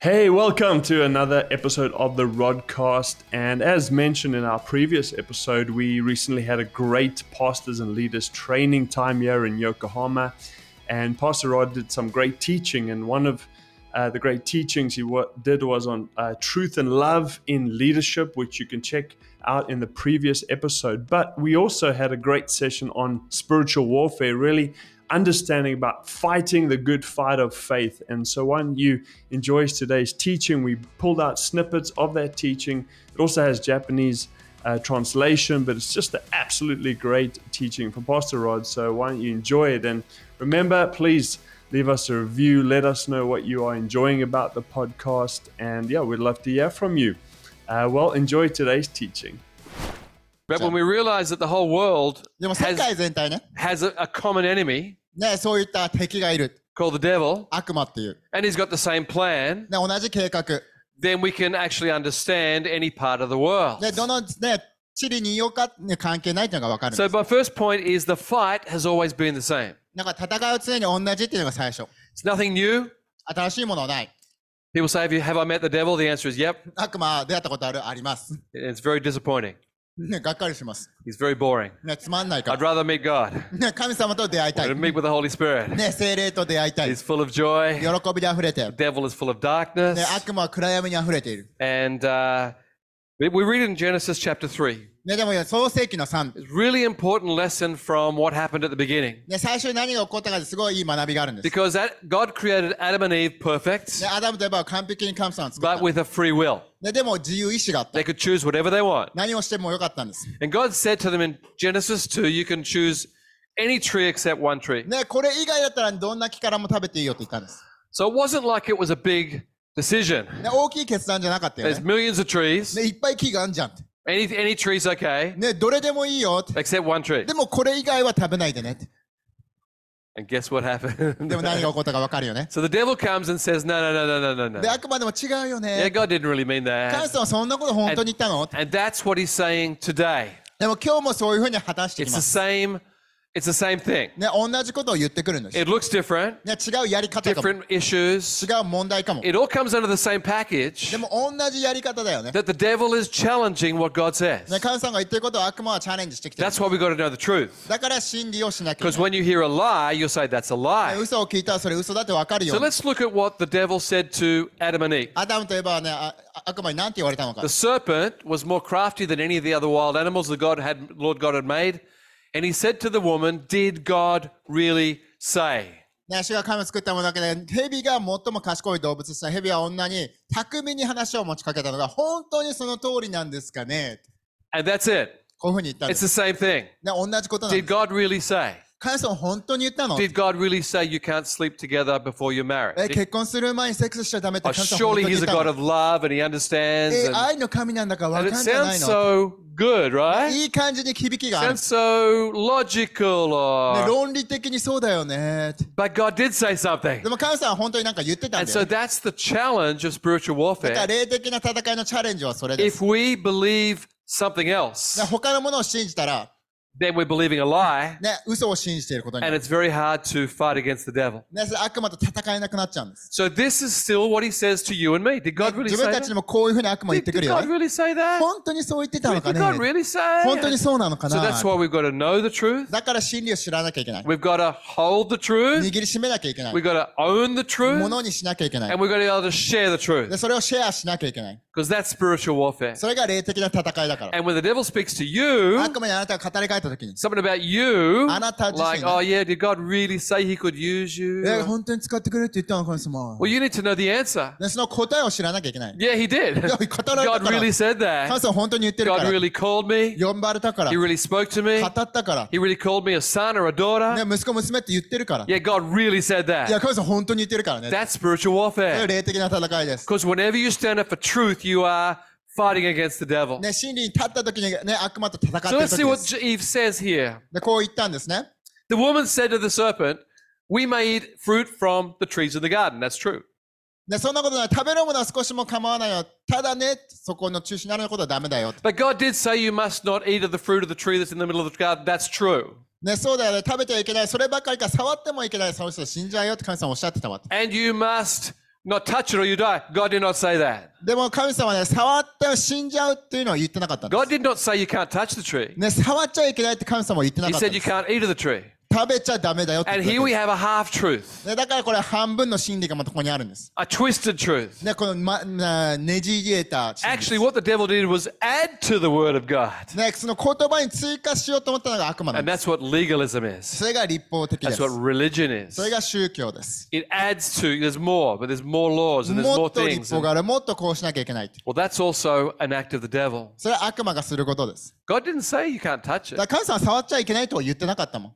Hey, welcome to another episode of the Rodcast. And as mentioned in our previous episode, we recently had a great pastors and leaders training time here in Yokohama. And Pastor Rod did some great teaching. And one of uh, the great teachings he wa- did was on uh, truth and love in leadership, which you can check out in the previous episode. But we also had a great session on spiritual warfare, really understanding about fighting the good fight of faith. And so, when you enjoy today's teaching, we pulled out snippets of that teaching. It also has Japanese uh, translation, but it's just an absolutely great teaching from Pastor Rod. So, why don't you enjoy it? And remember, please leave us a review. Let us know what you are enjoying about the podcast. And yeah, we'd love to hear from you. Uh, well, enjoy today's teaching. But when we realize that the whole world でも世 has, 界全体ね、 has a, a common enemy ね、そういった敵がいる。 called the devil, 悪魔っていう。 and he's got the same plan, ね、同じ計画。 then we can actually understand any part of the world. で、どの、ね、地理にいようか、ね、関係ないっていうのが分かるん So です。 my first point is the fight has always been the same. だから戦いは常に同じっていうのが最初。 It's nothing new. 新しいものはない。 People say, have, you, have I met the devil? The answer is yep. 悪魔出会ったことあるあります。 It's very disappointing. ね、がっかりします。 He's very boring. ね、つまんないか I'd ら。 rather meet God. ね、神様と出会いたい I'd。meet with the Holy Spirit. ね、精霊と出会いたい。 He's full of joy. 喜びで溢れている The。devil is full of darkness. ね、悪魔は暗闇に溢れている。 And uh, we we read in Genesis chapter 3. ね、でも創世記の3。 It's a really important lesson from what happened at the beginning. ね、最初に何が起こったかですごいいい学びがあるんです。 Because that, God created Adam and Eve perfect, ね、アダムとエバは完璧に神様を作った but。with a free will. ね、でも自由意志があった。 They could choose whatever they want. 何をしてもよかったんです。 And God said to them in Genesis 2, you can choose any tree except one tree. ね、これ以外だったらどんな木からも食べていいよって言ったんです。 So it wasn't like it was a big decision. ね、大きい決断じゃなかったよ There's ね。millions of trees. ね、いっぱい木があんじゃんって。Any, any tree's okay, ね、どれでもいいよって。except one tree. でもこれ以外は食べないでねって。And guess what happened? でも何が起こったかわかるよね。so the devil comes and says, no, no, no, no, no, no, で、no. あくまでも違うよ Yeah, ね。God didn't really mean 神 that. 様そんなこと本当に言ったの And that's what he's saying today. でも今日もそういうふうに果たしてき It's ま the す。same, it's the same thing. ね、同じことを言ってくるんです。ね、 It looks different, 違うやり方かも。 different issues. 違う問題かも。 It all comes under the same package でも同じやり方だよね。 that the devil is challenging what God says. ね、神様が言ってることを悪魔はチャレンジしてきてる。 That's why we've got to know the truth. だから真理をしなきゃい Because けない。 when you hear a lie, you'll say that's a ね lie. 嘘を聞いたらそれ嘘だってわかるよ So。let's look at what the devil said to Adam and Eve. アダムとエバはね、ああ悪魔に何て言われたのか The。serpent was more crafty than any of the other wild animals that God had, Lord God had made. And he said to the woman, Did God really say? ね、主が神を作ったものだけで、蛇が最も賢い動物した蛇は女に巧みに話を持ちかけたのが、本当にその通りなんですかね And that's it. こういうふうに言ったんで It's す。 the same thing. ね、同じことなん Did です。 God really say? 神様本当に言ったの Did God really say you can't sleep together before you're え、 married? 結婚する前にセックスしちゃダメって Oh, 神様本 surely 当に he's 言 a った God の of love and he understands. え、 And, 愛の神なんだからわ and か it んじゃな sounds いの so good, right? いい感じに響きがある。 Sounds so logical ね、 or... 論理的にそうだよね。 But God did say something. でも神様は本当になんか言ってたん And だ so よ、ね。 that's the challenge of spiritual だから warfare. 霊的な戦いのチャレンジはそれです。 If we believe something else, ね他のものを信じたら、 then we're believing a lie, ね、嘘を信じていることにな and る。 it's very hard to fight against the devil. ね、それ悪魔と戦えなくなっちゃうんです。 So this is still what he says to you and me. Did God really 自 say 分たちに that? もこういうふうに悪魔言 Did, ってく did るよ God ね。 really say that? 本当にそう言ってたのか Did ね God really say? 本当にそうなのか So な that's why we've got to know the truth. だから真理を知らなきゃいけない。 We've got to hold the truth. 握りしめなきゃいけない We've。got to own the も truth. のにしなきゃいけない And。we've got to be able to share the で、 truth. それをシェアしなきゃいけない。 Because that's spiritual warfare. それが霊的な戦いだから。 And when the devil speaks to you, 悪魔にあなたが語りかえた ときに、 something about you, あなた自身ね。 like, oh yeah, did God really say he could use you? え、本当に使ってくれって言ったの神様。 Well, you need to know the answer. で、その答えを知らなきゃいけない。 Yeah, he did. いや語られたから God really said 神 that. 様本当に言ってるか God ら。 really called me. 呼ばれたから。 He 語 really spoke to me. ったから。 He really called me a son or a daughter. ね、息子娘って言ってるから。い Yeah, God really said や、 that. 神様本当に言ってるからね。 That's spiritual それが warfare. 霊的な戦いです。 Because whenever you stand up for truth, you are fighting against the devil. ね、真理に立った時にね、悪魔と戦って So る let's 時 see で what す。 Eve says here. で、こう言ったんですね。 The woman said to the serpent, We may eat fruit from the trees in the garden. That's true. で、そんなことない。食べるものは少しも構わないよ。ただね、そこの中心になることはダメだよ。 But God did say you must not eat of the fruit of the tree that's in the middle of the garden. That's true. ね、そうだよね。食べてはいけない。そればっかりか触ってもいけない。その人死んじゃうよって神様おっしゃってたわ。 And you must not touch it or you die. God did not say that. でも神様はね、触っては死んじゃうっていうのは言ってなかったんで God す。did not say you can't touch the tree. ね、触っちゃいけないって神様は言ってな He かったん said で you す。can't eat of the tree. 食べちゃダメだよって And 言 here って we る have a half truth, ね、だからこれ半分の真理がまたここにあるんです。a twisted truth. ね、この、ま、なねじ入れた真理です Actually, what the devil did was add to the word of God. ね、その言葉に追加しようと思ったのが悪魔なん And です。that's what legalism is. それが立法的で That's す。what religion is. それが宗教です。It adds to, there's more, but there's more laws and there's も more っと立 things. 法 And- がある。もっとこうしなきゃいけないって。well, that's also an act of the devil. それは悪魔がすることです。God didn't say you can't touch だ it. から神様は触っちゃいけないとは言ってなかったもん。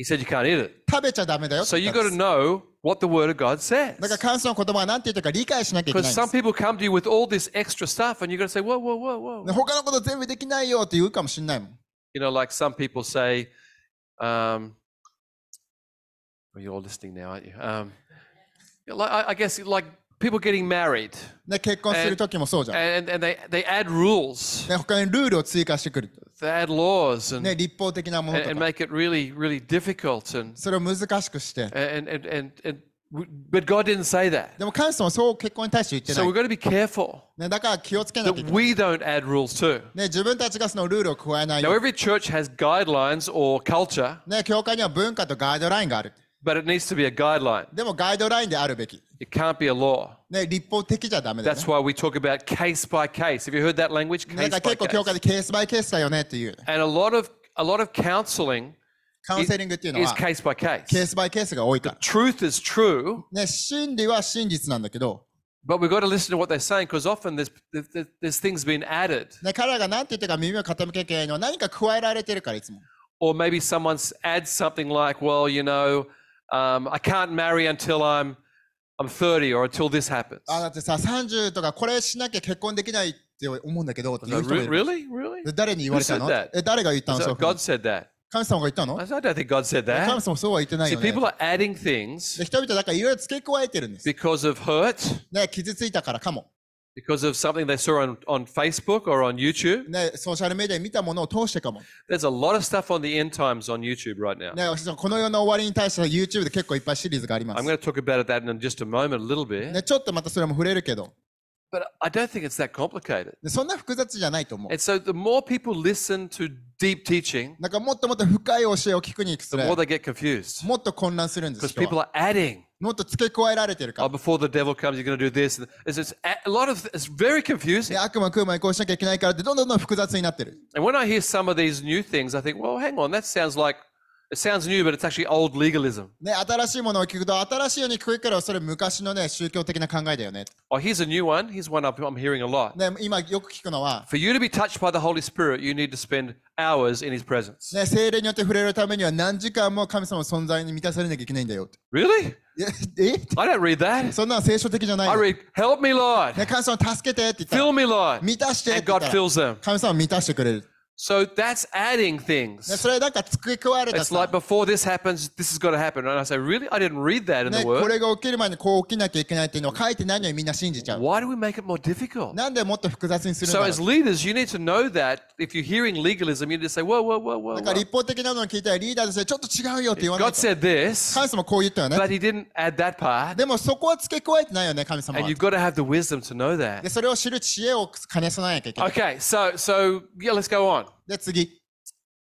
He said you can't eat it. 食べちゃダメだよって So 言 you ったん got で to す。 know what the word of God says. だから神様の言葉が何て言ってるか理解しなきゃいけない Because ん some です。 people come to you with all this extra stuff and you're going to say, whoa, whoa, whoa, whoa. ね他のこと全部できないよって言うかもしれないもん。 You know, like some people say, um, well, you're all listening now, aren't you? Um, like, I, I guess like people getting married ね、結婚する時もそうじゃん。 and, and they, they add rules, ね、他にルールを追加してくる。 they add laws and, ね、立法的なもの and, と and か。 make it really, really difficult. And, それを難しくして。 and, and, and, and, but God didn't say that. でも神様はそう結婚に対して言って So な we've い。 got to be careful ね、だから気をつけなきゃい that けない。 we don't add rules too. ね、自分たちがそのルールを加えない Now, よう every church has guidelines or culture, に。ね、教会には文化とガイドラインがある。 but it needs to be a guideline. でもガイドラインであるべき。 It can't be a law. ね、立法的じゃダメだよ、ね That's。why we talk about case by case. Have you heard that language? ね Case だから by 結構教会 case. でケースバイケースだよねっていう。 And a lot of a lot of counseling カウンセリングっていうの is は case by ケ case. ースバイケースが多いから。 Truth is true, ね、真理は真実なんだけど、 but we've got to listen to what they're saying because often there's there's, there's things being added, ね、彼らが何て言ってるか耳を傾けなきゃいけないのは何か加えられてるからいつも。 or maybe someone adds something like, "Well, you know, um, I can't marry until I'm I'm 30 or until this happens." あ、だってさ、30とかこれしなきゃ結婚できないって思うんだけどって言 So, う人もい re- る。really, really? で誰に言われたの Who said that? え、誰が言ったの God said that. 神様が言ったの I don't think God said 神 that. 様そうは言ってない See, よね。people are adding things で人々だからいろいろ付け加えてるんです。because of hurt, ね、傷ついたからかも。because of something they saw on, on Facebook or on YouTube. ね、ソーシャルメディアに見たものを通してかも。 There's a lot of stuff on the end times on YouTube right now. ね、この世の終わりに対しては YouTube で結構いっぱいシリーズがありま I'm す。 going to talk about that in just a moment, a little bit. ね、ちょっとまたそれも触れるけど、 But I don't think it's that complicated. でそんな複雑じゃないと思う And。so the more people listen to deep teaching, なんかもっともっと深い教えを聞くに行く the とね more they get confused. もっと混乱するんです Because 人は people are adding. もっと付け加えられてるか Oh, ら。 before the devil comes, you're going to do this. It's, it's a a lot of it's very confusing. で悪魔食う前にこうしなきゃいけないからってどんどんどん複雑になってる。 And when I hear some of these new things, I think, well, hang on, that sounds like it sounds new, but it's actually old legalism. ね、新しいものを聞くと新しいように聞こえるけどそれ昔のね宗教的な考えだよね。Oh, here's a new one. Here's one I'm I'm hearing a lot. ね、今よく聞くのは、For you to be touched by the Holy Spirit, you need to spend hours in His presence. ね、精霊によって触れるためには何時間も神様の存在に満たされなきゃいけないんだよ。Really? ええ I don't read that. そんなの聖書的じゃない I よ。read, "Help me, Lord, ね、神様助けてって言ったら fill me, Lord," 満たしてって and 言っ God たら fills them. 神様満たしてくれる。So that's adding ね、 things. それなんか付け加えられた It's さ like before this happens, this has got to happen. And I say, really? I didn't read that in ね、 the こ Word. れが起きる前にこう起きなきゃいけないっていうのを書いてないのにみんな信じちゃう。 Why do we make it more difficult? なんでもっと複雑にするんだ So ろう as leaders, you need to know that if you're hearing legalism, you need to say, whoa, whoa, whoa, whoa. なんか whoa. 立法的なのを聞いたらリーダーとしてちょっと違うよって言わない God と。 said this, 神様こう言ったよね。 but He didn't add that part. でもそこは付け加えてないよね、神様 And は you've。got to have the wisdom to know で、 that. それを知る知恵を兼ね備えなきゃいけない。 Okay, so so yeah, let's go on. で、次。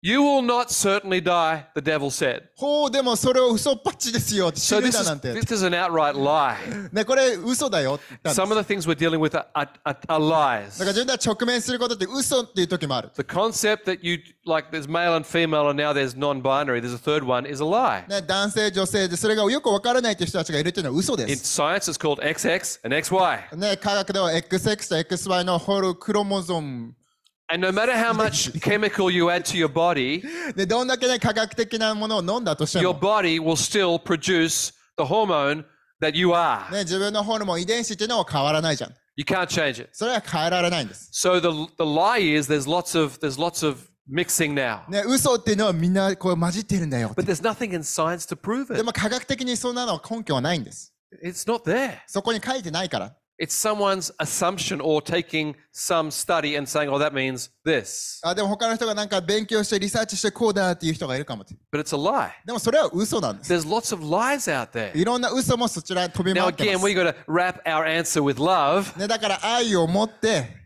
You will not certainly die, the devil said. ほう、でもそれを嘘っぱっちですよ死 So ぬ this だ is なんて。this is an outright lie. ね、これ嘘だよって言ったんです Some of the things we're dealing with are, are, are, are lies. だから自分では直面することって嘘っていう時もある。The concept that you like there's male and female and now there's non-binary, there's a third one, is a lie. ね、男性、女性でそれがよくわからないっていう人たちがいるっていうのは嘘で In す。science, it's called XX and XY. ね、科学では XX と XY のホルクロモゾーム。And no matter how much chemical you add to your body, で、どんだけね、科学的なものを飲んだとして your も、 body will still produce the hormone that you are. ね、自分のホルモン遺伝子っていうのは変わらないじゃん。 You can't change it. それは変えられないんです。 So the the lie is there's lots of there's lots of mixing now. ね、嘘っていうのはみんなこう混じってるんだよ。 But there's nothing in science to prove で it. も科学的にそんなの根拠はないんです。 It's not there. そこに書いてないから。 It's someone's assumption or taking some study and saying, oh, that means this. あでも他の人がなんか勉強してリサーチしてこうだっていう人がいるかもって。 But it's a lie. でもそれは嘘なんです。 There's lots of lies out there. いろんな嘘もそちらに飛び Now, 回ってま again, す。 we got to wrap our answer with love, ね、だから愛を持って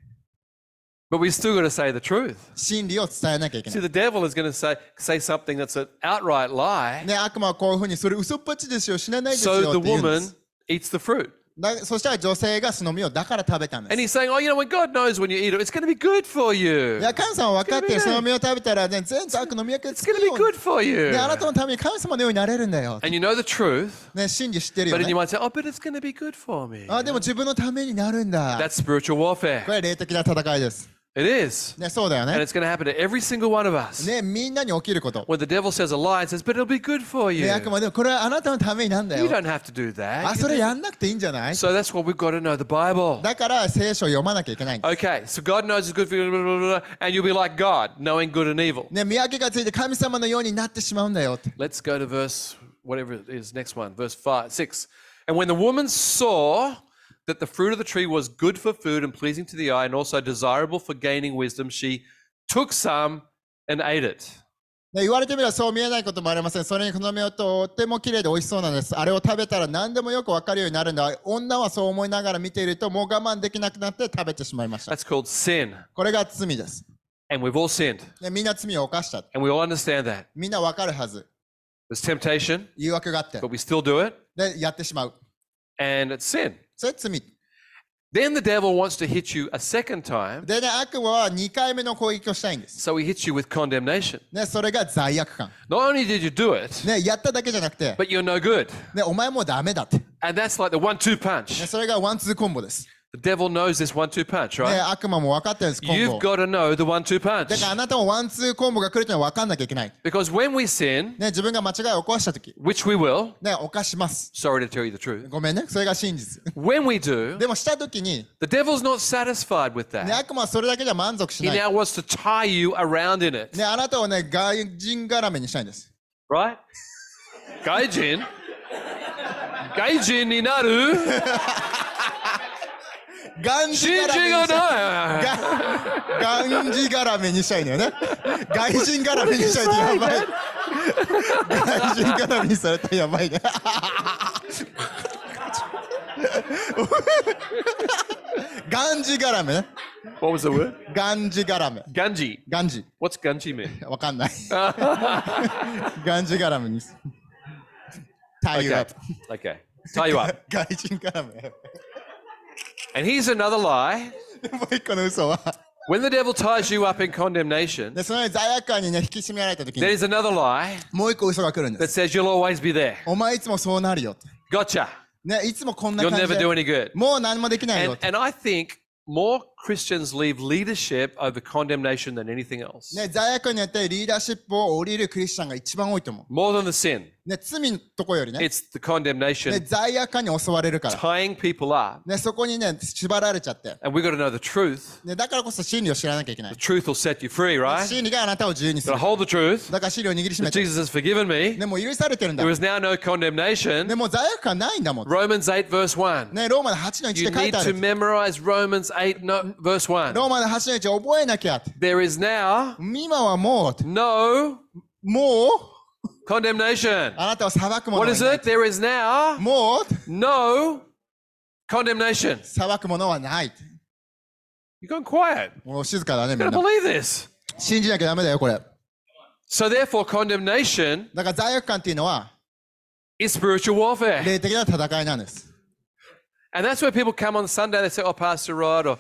but we still got to say the truth. 真理を伝えなきゃいけな See, い。 the devil is going to say, say something that's an outright lie. ね、悪魔はこういうふうにそれ嘘っぱちですよ、死なないですよ So っ the て言うんで woman す。 eats the fruit. そしたら女性がその実をだから食べたんです。いや、神様分かって。その実を食べたら、ね、全然悪の脈で、ね、あなたのために神様のようになれるんだよ。ね、真理知ってるよ、あでも自分のためになるんだ。これは霊的な戦いです。It is. ね、そうだよ And ね。 it's going to happen to every single one of us. ね、みんなに起きること。 When the devil says a lie, it says, but it'll be good for you. ね、あくまでもこれはあなたのためになんだ You よ。 don't have to do あ、 that. それやんなくていいんじゃない So that's why we've got to know the Bible. だから聖書を読まなきゃいけないんです。 Okay, so God knows it's good for you, blah, blah, blah, blah, and you'll be like God, knowing good and evil. ね、見分けがついて神様のようになってしまうんだよって。 Let's go to verse, whatever it is, next one, verse five, six. And when the woman saw that the fruit of the tree was good for food and pleasing to the eye and also desirable for gaining wisdom, she took some and ate it. ね、言われてみればそう見えないこともありません。それにこの実はとっても綺麗で美味しそうなんです。あれを食べたら何でもよくわかるようになるんだ。女はそう思いながら見ているともう我慢できなくなって食べてしまいました。 That's called sin. これが罪です。 And we've all sinned. ね、みんな罪を犯した。 And we all understand that. みんなわかるはず。 There's temptation, 誘惑があって but。we still do it. で、やってしまう。 And it's sin. それ罪。Then the devil wants to hit you a second time. でね、悪魔は2回目の攻撃をしたいんです。So he hits you with condemnation. ね、それが罪悪感。Not only did you do it, ね、やっただけじゃなくて、but you're no good. ね、お前もうダメだって。ね、And that's like the one two punch. それがワンツーコンボです。The devil knows this one two punch, ね、 right? 悪魔も分かってるんです、コン You've ボ。 got to know the one two だ punch. からあなたもワンツーコンボが来るというのは分かんなきゃいけない。 Because when we sin, ね、自分が間違いを起こしたとき、 which we will, ね、犯します。 sorry to tell you the truth, ごめんね、それが真実。 when we do, でもしたときに、 the devil's not satisfied with ね、 that. 悪魔はそれだけじゃ満足し He ない。 now wants to tie you around in it, ね、あなたをね、外人絡めにしたいんです。 right? Gaijin. Gaijin ni がんじがらめにしたい。ガ、がんじがらめにしたいのよね。外人がらめにしたいってやばい。外人がらめにされたらやばいね。ガンジガラメね。What was the word? ガンジガラメ。ガンジ。ガンジ。What's ガンジ mean? わかんない。ガンジガラメに。タイユアップ。Okay. okay. タイユアップ。外人ガラメ。And here's another lie. もう一個の嘘は。 When the devil ties you up in condemnation, で、その罪悪感にね、引き締められた時 there に、 is another lie もう一個嘘が来るんで that す。 says you'll always be there. お前いつもそうなるよって。 Gotcha. ね、いつもこんな You'll 感じ never で do any good. もう何もできないよ And, って。 and I think more Christians leave leadership over condemnation than anything else. ね、罪悪によってリーダーシップを降りるクリスチャンが一番多いと思 More than the sin, う。ね、罪のとこよりね、 it's the ね condemnation 罪悪感に襲われるから。 tying people up. ね、そこにね、縛られちゃって。 And we've got to know the truth. ね、だからこそ真理を知らなきゃいけない The。truth will set you free, right? 真理があなたを自由にす But る I。hold the truth だから真理を握りしめ that て。 Jesus has forgiven me. ね、もう許されてるんだ There。is now no condemnation. ね、もう罪悪感ないんだもん。 Romans 8, verse 1. ね、ローマの8の1 You で書い need てあ to る。 memorize Romans 8, no, verse 1. ローマの8の1覚えなきゃって。 There is now 今はもう、 no もう、 condemnation. あなたを裁くもの What はい is ない it? There is now もう、 no condemnation. 裁くものはない。 You've gone quiet. もう静かだね、み You ん gotta な。 believe this. 信じなきゃダメだよ、これ。 So therefore, condemnation だから罪悪感っていうのは、 is spiritual warfare. 霊的な戦いなんです。 And that's where people come on Sunday, they say, Oh, Pastor Rod or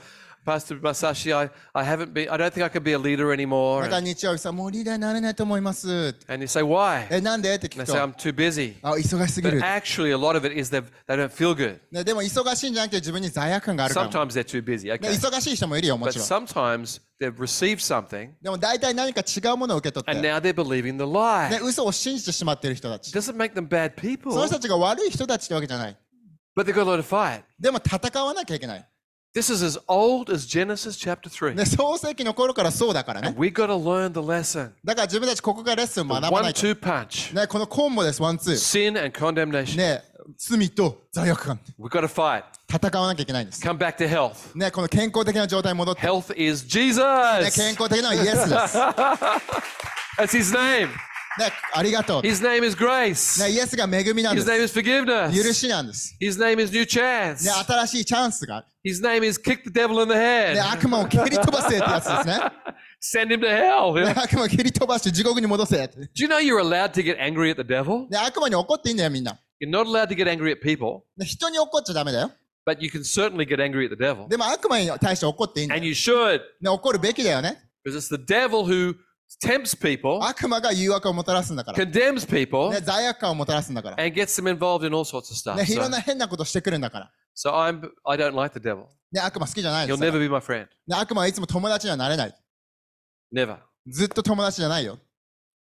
Pastor Masashi, I, I haven't been, I don't think I can be a leader だ anymore. から And, 日曜日さ、もうリーダーになれないと思います。 and you say, Why? え、なんでって聞 And く they say, と、 I'm too busy. あ、忙しすぎ But る。 actually, a lot of it is they've- they don't feel good. ね、でも忙しいんじゃなくて自分に罪悪感があるから。ね、 Sometimes they're too busy, okay. 忙しい人もいるよ、も But ちろん。 sometimes they've received something でも大体何か違うものを受け取っ and て、 now they're believing the ね、 lie. 嘘を信じてしまっている人たち。 It doesn't make them bad その people, 人たちが悪い人たちってわけじゃない。 but they've got a lot of fight. でも戦わなきゃいけない。 This is as old as Genesis chapter 3. ね、創世記の頃からそうだからね。We've got to learn the lesson. だから自分たちここからレッスン学ばな One いと。two punch. ね、このコンボです、ワンツー。Sin and condemnation. ね、罪と罪悪感。We've got to fight. 戦わなきゃいけないんです。Come back to health. ね、この健康的な状態に戻って、ね、Health is Jesus. 健康的なのはイエスです。That's his name. ね、ありがとう。ね、 His name is grace. イエスが恵みなんで His す。 name is 許 forgiveness. しなんです。 His name is new chance. ね、新しいチャンスがある。 His name is kick the devil in the ね、 head. 悪魔を蹴り飛ばせってやつですね。 Send him to hell. ね、悪魔を蹴り飛ばして地獄に戻せって。 Do you know you're allowed to get angry at the devil? ね、悪魔に怒っていいんだよ、みんな。 You're not allowed to get angry at people, ね、人に怒っちゃダメだよ。 but you can certainly get angry at the devil. でも悪魔に対して怒っていいんだ And よ。 you should, ね、怒るべきだよね。 because it's the devil who tempts people, 悪魔が誘惑をもたらすんだから。condemns people, ね、罪悪感をもたらすんだから。and gets them involved in all sorts of stuff. ね、いろ So, んな変なことしてくるんだから。so I'm, I don't like the devil. ね、悪魔好きじゃないで He'll す。never be my friend. ね、悪魔はいつも友達にはなれない。Never. ずっと友達じゃないよ。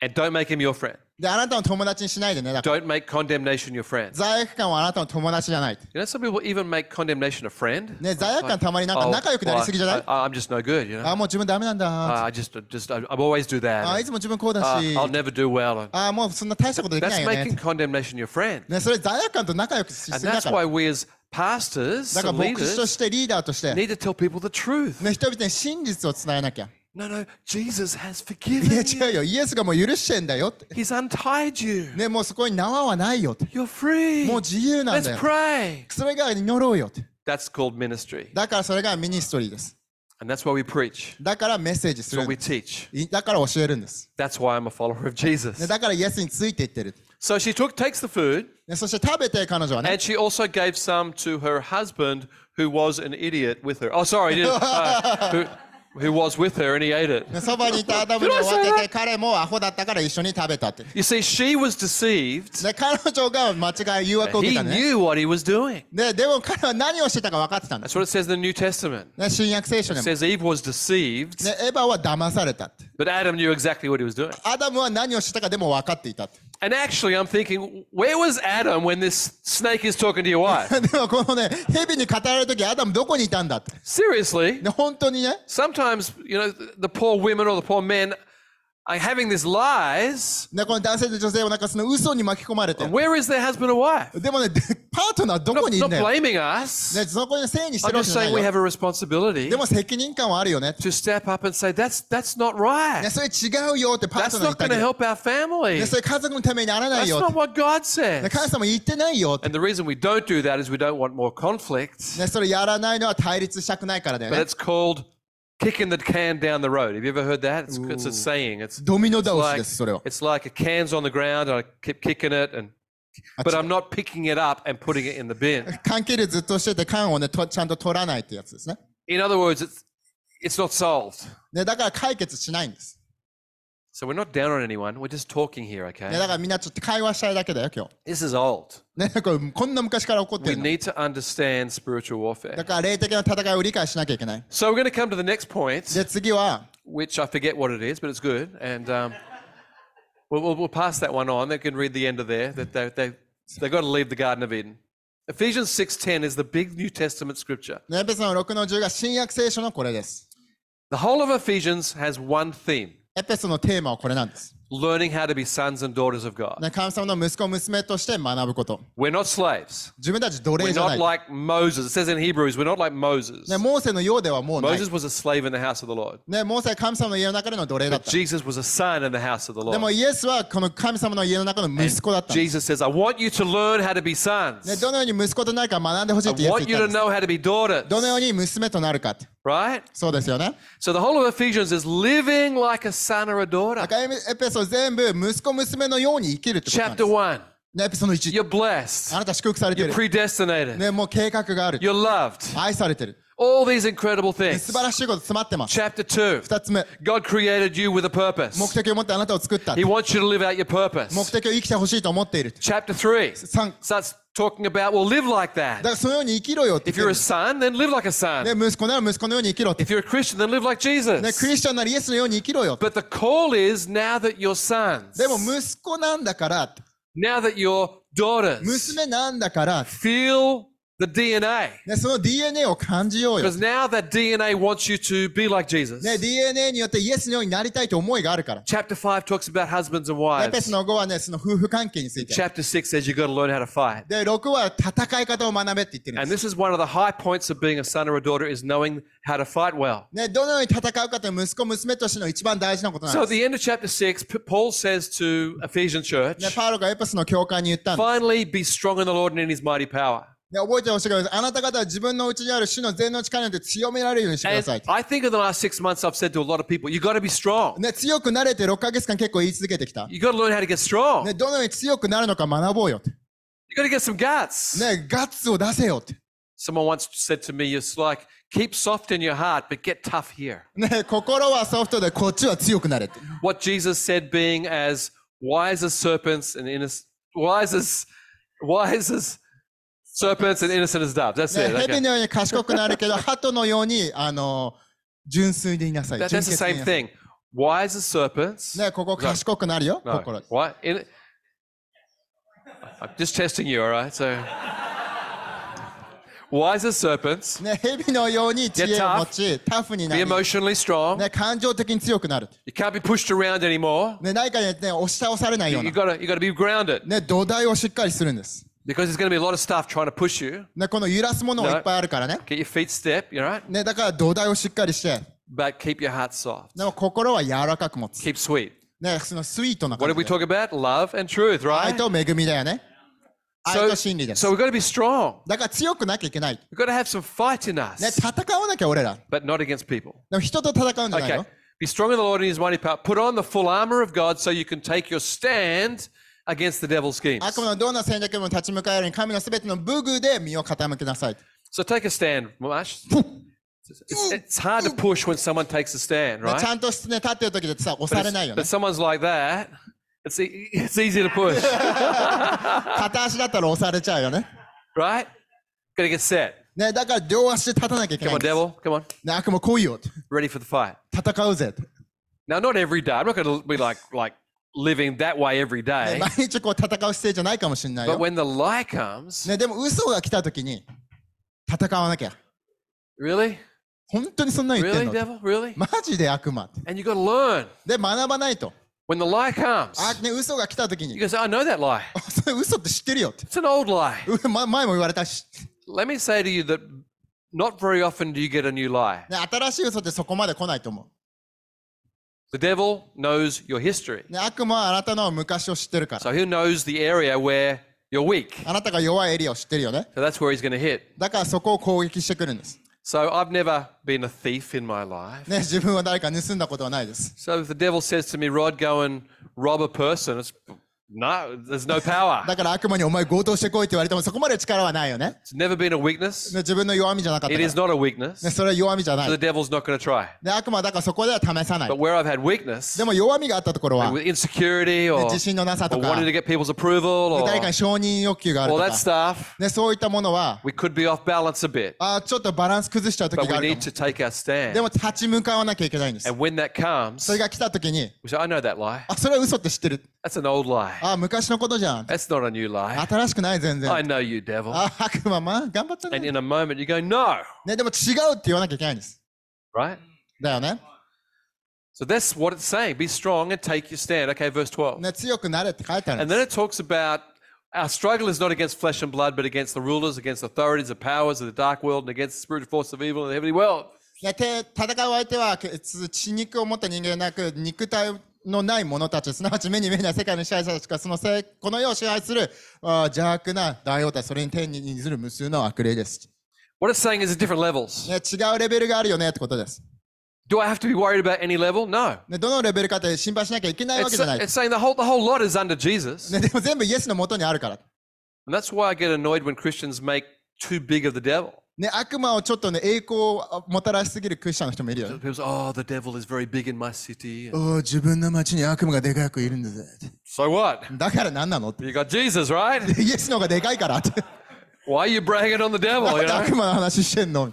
And don't make him your friend. で、あなたの友達にしないでね。だから Don't make condemnation your friend. 罪悪感はあなたの友達じゃない。You know, some people even make condemnation a friend. ね、罪悪感たまになんか Oh, 仲良くなりすぎじゃない well, I, I'm just no good, you あ、know. もう自分ダメなん Uh, だ。I just, just, I, I always do that. あ、いつも自分こうだ Uh, し。I'll never do well. あ、もうそんな大したことできな that's いよ making ね。condemnation your friend. ね、それ罪悪感と仲良くしす And ぎだ that's から。why we as pastors, だから and 牧師と leaders, してリーダーとして、need to tell people the truth. ね、人々に真実を伝えなきゃ。No, no, Jesus has いや forgiven 違うよ。イエスがもう許してんだよって。 you. He's untied you. ね、もうそこに縄はないよって。 You're free. もう自由なん Let's だよ。 pray. それが祈ろうよって。 That's called ministry. だからそれがミニストリーです。 And that's why we preach. だからメッセージす That's る what ん we です。 teach. いだから教えるんです。 That's why I'm a follower of ね、 Jesus. だからイエスについていってる。 So she took, takes the food ね、そして食べて彼女はね and。she also gave some to her husband who was an idiot with her. Oh, sorry, he didn't, uh, who, who was with her and he ate it. ねそばにいたアダムに分けて彼もアホだったから一緒に食べたって。 You see, she was deceived. で彼女が間違い誘惑を受け He たね。 knew what he was doing. ででも彼は何をしてたか分かってたんで That's す。 what it says in the New Testament. ね、新約聖書 It でも。 says Eve was deceived, ね、エヴァは騙されたって。 but Adam knew exactly what he was doing. アダムは何をしてたかでも分かっていたって。 And actually, I'm thinking, where was Adam when this snake is talking to your wife? でもこのね、蛇に語られるときアダムどこにいたんだって。 Seriously, で本当にね、 sometimes, you know, the poor women or the poor men are having these lies. ねこの男性と女性をなんかその嘘に巻き込まれて。 Where is their husband or wife? でもね、でパートナーどこ Not, にいん not だよ。 blaming us. ね、そこにせいにして I'm るわ just けじゃな saying い we よ have a responsibility でも責任感はあるよね。 to step up and say, that's, that's not ね、 right. それ違うよってパー That's トナーに not 言 going って to あげる help our family. ね、それ家族のためにならない That's よ not って。 what God ね、 says. 神様言ってないよって。 And the reason we don't do that is we don't want more conflict. ね、それやらないのは対立したくないからだよ But ね。 it's called kicking the can down the road. Have you ever heard that? It's, it's a saying. It's ドミノ It's 倒し like, です、それは。 it's like a can's on the ground and I keep kicking it and but I'm not picking it up and putting it in the bin. 関係でずっとしてて缶をね、とちゃんと取らないってやつですね。 In other words, it's it's not solved. ね、だから解決しないんです。 So we're not down on anyone. We're just talking here, ね、だ okay? からみんなちょっと会話したいだけだよ、今日。 This is old. ね、これこんな昔から起こって We るの。 need to understand spiritual だ warfare. から霊的な戦いを理解しなきゃいけない。 So we're going to come to the next point, で、次は、 which I forget what it is, but it's good. And um, we'll, we'll, we'll pass that one on. They can read the end of there. That they, they, they've got to leave the Garden of Eden. Ephesians 6.10 is the big New Testament scripture. ね、エペソの6の10が新約聖書のこれです。 The whole of Ephesians has one theme. エペソのテーマはこれなんです。learning how to be sons and daughters of God. ね、神様の息子、娘として学ぶこと。We're not slaves. 自分たち奴隷 We're じゃな not い。like Moses. It says in Hebrews, we're not like Moses. ね、モーセのようではもうない。Moses was a slave in the house of the Lord. ね、モーセは神様の家の中での奴隷だっ But た。Jesus was a son in the house of the でも Lord. イエスはこの神様の家の中の息子だった。Jesus says, I want you to learn how to be ね、sons. どのように息子となるか学んでほしい I ってイエス want 言 you った to んです。know how to be daughters. どのように娘となるかって。Right? そうですよね。 So the whole of Ephesians is living like a son or a だ daughter. からエペソ全部息子娘のように生きるってことなんで Chapter す。 1. ね、エペソの1。 You're blessed. あなた祝福されて You're る。 predestinated. ね、もう計画がある。 You're loved. 愛されてる。 All these incredible ね things. 素晴らしいこと詰まってます。Chapter 2. 二つ目。God created you with a 目 purpose. 的を持ってあなたを作った。He wants you to live out your 目 purpose. 的を生きてほしいと思っている。Chapter 3 3。starts talking about, well, live like だ that. からそのように生きろよって If 言 you're っ a て son, then live like a る。son. ね、息子なら息子のように生きろって。If you're a Christian, then live like ね、Jesus. クリスチャンならイエスのように生きろよ。But the call is now that you're sons, でも息子なんだから、now that you're daughters, 娘なんだから、feel the DNA. ね、その DNA を感じようよ。 Because now that DNA wants you to be like Jesus. ね、DNA によってイエスのようになりたいという思いがあるから。 Chapter 5 talks about husbands and エペ wives. スの5はね、その夫婦関係について。 Chapter 6 says you've got to learn how to fight. で、6は戦い方を学べって言ってるん And です。 this is one of the high points of being a son or a daughter is knowing how to fight well. ね、どのように戦うかという息子、娘としての一番大事なことな So ん at です。 the end of chapter 6, P- Paul says to Ephesian church, ね、パウロがエペスの教会に言ったんです。 finally be strong in the Lord and in his mighty power. ね、覚えてほしいけど、あなた方は自分のうちにある主の全能力によって強められるようにしてください。I think in the last six months, I've said to a lot of people, you've got to be strong. ね、強くなれて6ヶ月間結構言い続けてきた。You've got to learn how to get strong. ね、どのように強くなるのか学ぼうよって。You've got to get some guts. ね、ガッツを出せよって。Someone once said to me, it's like, keep soft in your heart, but get tough here. ね、心はソフトでこっちは強くなれって。What Jesus said being as wise as serpents and innocent, wise as, wise as serpents and innocent as doves. That's ね、it. 蛇 Okay. のように賢くなるけど、鳩のように、あの、純粋でいなさい。That- 純 that's the 潔でい same なさい thing. Wise as serpents. ね、ここ賢くなるよ、No. 心。What? In, I'm just testing you, all right? So, wise as serpents, ね、蛇のように知恵を持ち、タフにな be り、emotionally strong. ね、感情的に強くなる。You can't be pushed around anymore. ね、何かにね、押し倒されないよ You, う you な。gotta, you gotta be grounded ね、土台をしっかりするんです。because there's gonna be a lot of stuff trying to push you. ね、この揺らすものもいっぱいあるからね。 Get your feet step, you know, right? ね、だから土台をしっかりして、 But keep your heart soft. でも心は柔らかく持つ。 Keep sweet. ね、そのスイートな What 感 did we じで。 talk about? Love and truth, 愛 right? と恵みだよね。愛 So, と真理です。 so we've got to be strong. だから強くなきゃいけない。 We've got to have some fight in ね、 us, 戦わなきゃ俺ら。 but not against people. でも人と戦うんじゃない Okay. よ。 Be strong in the Lord and his mighty power. Put on the full armor of God so you can take your stand against the devil's schemes. 悪魔のどんな戦略にも立ち向かえるように神のすべての武具で身を傾けなさい。So take a stand, Marsh. It's, it's hard to push when someone takes a stand, ねち right? ゃんとね、立ってる時でさ、押 But, されないよね but。someone's like that, it's, e- it's easy to push, 片足だったら押されちゃうよね。right? Got to get set. ね、だから両足で立たなきゃいけ Come ない on, んです。devil. Come on. ね、悪魔来いよって。Ready for the fight. 戦うぜって。Now, not every day. I'm not going to be like like living that way every ね day. 毎日こう戦う姿勢じゃないかもしれない But よ。when the lie comes, ね、でも嘘が来た時に戦わなきゃ。really, 本当にそんなの言ってん really, の devil, really, マジで悪魔って。and you got to learn で、学ばないと。when the lie comes. あ、ね、嘘が来た時 You に、say, I know that lie. あそれ嘘って知ってるよって。It's an old lie. うま前も言われたし。Let me say to you that not very often do you get a new lie. ね、新しい嘘ってそこまで来ないと思 The devil knows your history. う。ね、悪魔はあなたの昔を知ってるから。 So he knows the area where you're weak. あなたが弱いエリアを知ってるよね。 So that's where he's going to hit. だからそこを攻撃してくるんです。 So I've never been a thief in my life. ね、自分は誰か盗んだことはないです。 So if the devil says to me, Rod, go and rob a person, it's no, there's no power. だから悪魔にお前強盗してこいって言われてもそこまで力はないよね。It's never been a weakness. ね自分の弱みじゃなかった It か is ら。not a weakness. ね、それは弱みじゃな So い the。devil's not going to try. で、悪魔はだからそこでは試さない But。where I've had weakness, でも弱みがあったところは、with insecurity or, 自信のなさ or とか、wanting to get people's approval で or 誰かに承認欲求がある all と that か、stuff, ね、そういったものは、we could be off balance a bit. あーちょっとバランス崩しちゃう時 But が we ある need かも to take our stand. でも立ち向かわなきゃいけないんです。And when that comes, それが来た時に、we say, I know that lie. あ、それは嘘って知ってる。That's an old lie. あ、昔のことじゃん。 That's not a new lie. 新しくない全 I 然。 know you, devil. あ、悪魔、まあ、頑張った And ね。 in a moment, you go, no, ね、でも違うって言わなきゃいけないんです。 right? だよね。 So that's what it's saying. Be strong and take your stand. Okay, verse 12. ね、強くなれって書いてあるん And で then す。 it talks about our struggle is not against flesh and blood, but against the rulers, against authorities, the powers of the dark world, and against the spiritual force of evil in the heavenly world. ね、て戦う相手は血血肉を持った人間でなく肉体 のない者たちすなわち目に見えない世界の支配者たちがそのせいこの世を支配する邪悪な大王たちそれに天に似ずる無数の悪霊です、What it's saying is different levels. ね、違うレベルがあるよねってことです、Do I have to be worried about any level? No. ね、どのレベルかって心配しなきゃいけないわ It's, けじゃない、it's saying the whole, the whole lot is under Jesus. ね、でも全部イエスのもとにあるから、And that's why I get annoyed when Christians make too big of the devil. ね、悪魔をちょっとね、栄光をもたらしすぎるクッションの人もいるよ。ああ自分の町に悪魔がでかくいるんだぜ。So、what? だから何なの？って。You got Jesus, イエスのがでかいから。悪魔の話してんの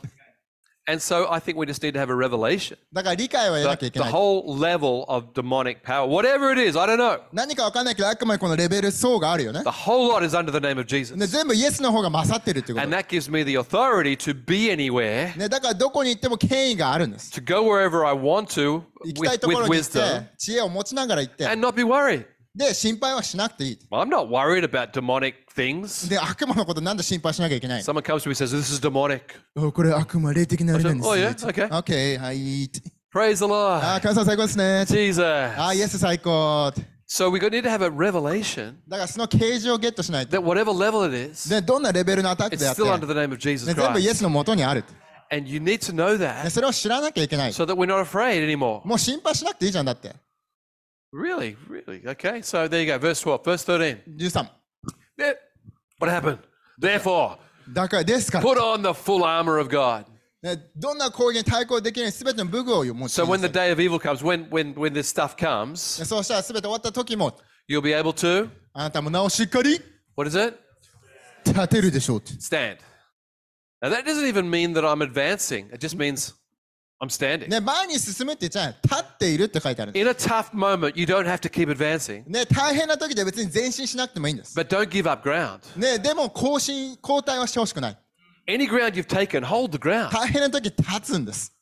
And so I think we just need to have a revelation. だから理解は得な The, きゃいけ the ない。 whole level of demonic power, whatever it is, I don't know. 何かわかんないけど、あくまでこのレベル層があるよね。 The whole lot is under the name of Jesus. で全部イエスの方が勝ってるってこと。 And that gives me the authority to be anywhere, ね、だからどこに行っても権威があるんです。 to go wherever I want to 行きたい with, とこ with ろに行って wisdom, 知恵を持ちながら行って、 and not be worried. で、心配はしなくていい。Well, I'm not worried about demonic things. で、悪魔のことなんで心配しなきゃいけない Someone comes to me and says, This is demonic. おこれ悪魔霊的なあれなんです Oh, yeah? Okay. OK、はい。Praise the Lord. Ah, あー、神様最高ですね。Jesus. あー、イエス最高。So ah, we need to have a revelation だからその形状をゲットしないと。that whatever level it is, it's であって、still under the name of Jesus Christ. スの元にある。And you need to know that それを知らなきゃいけない。so that we're not afraid anymore. Really? Really? Okay. So there you go. Verse 12. Verse 13. 13。 Yeah. What happened? Therefore, だからですから、 put on the full armor of God. ね、どんな攻撃に対抗できるすべての武具を持ちな So さ when い the day of evil comes, when when when this stuff comes, ねそうしたらすべて終わった時も、 you'll be able to あなたもなおしっかり what is it? 立てるでしょうって。 Stand. Now that doesn't even mean that I'm advancing. It just means I'm standing. ね、前に進むって言っちゃう立っているって書いてあるんです。 In a tough moment, you don't have to keep advancing, ね、大変な時で別に前進しなくてもいいんです。 but don't give up ground. ね、でも更新、交代はしてほしくない。 Any ground you've taken, hold the ground. 大変な時立つんです。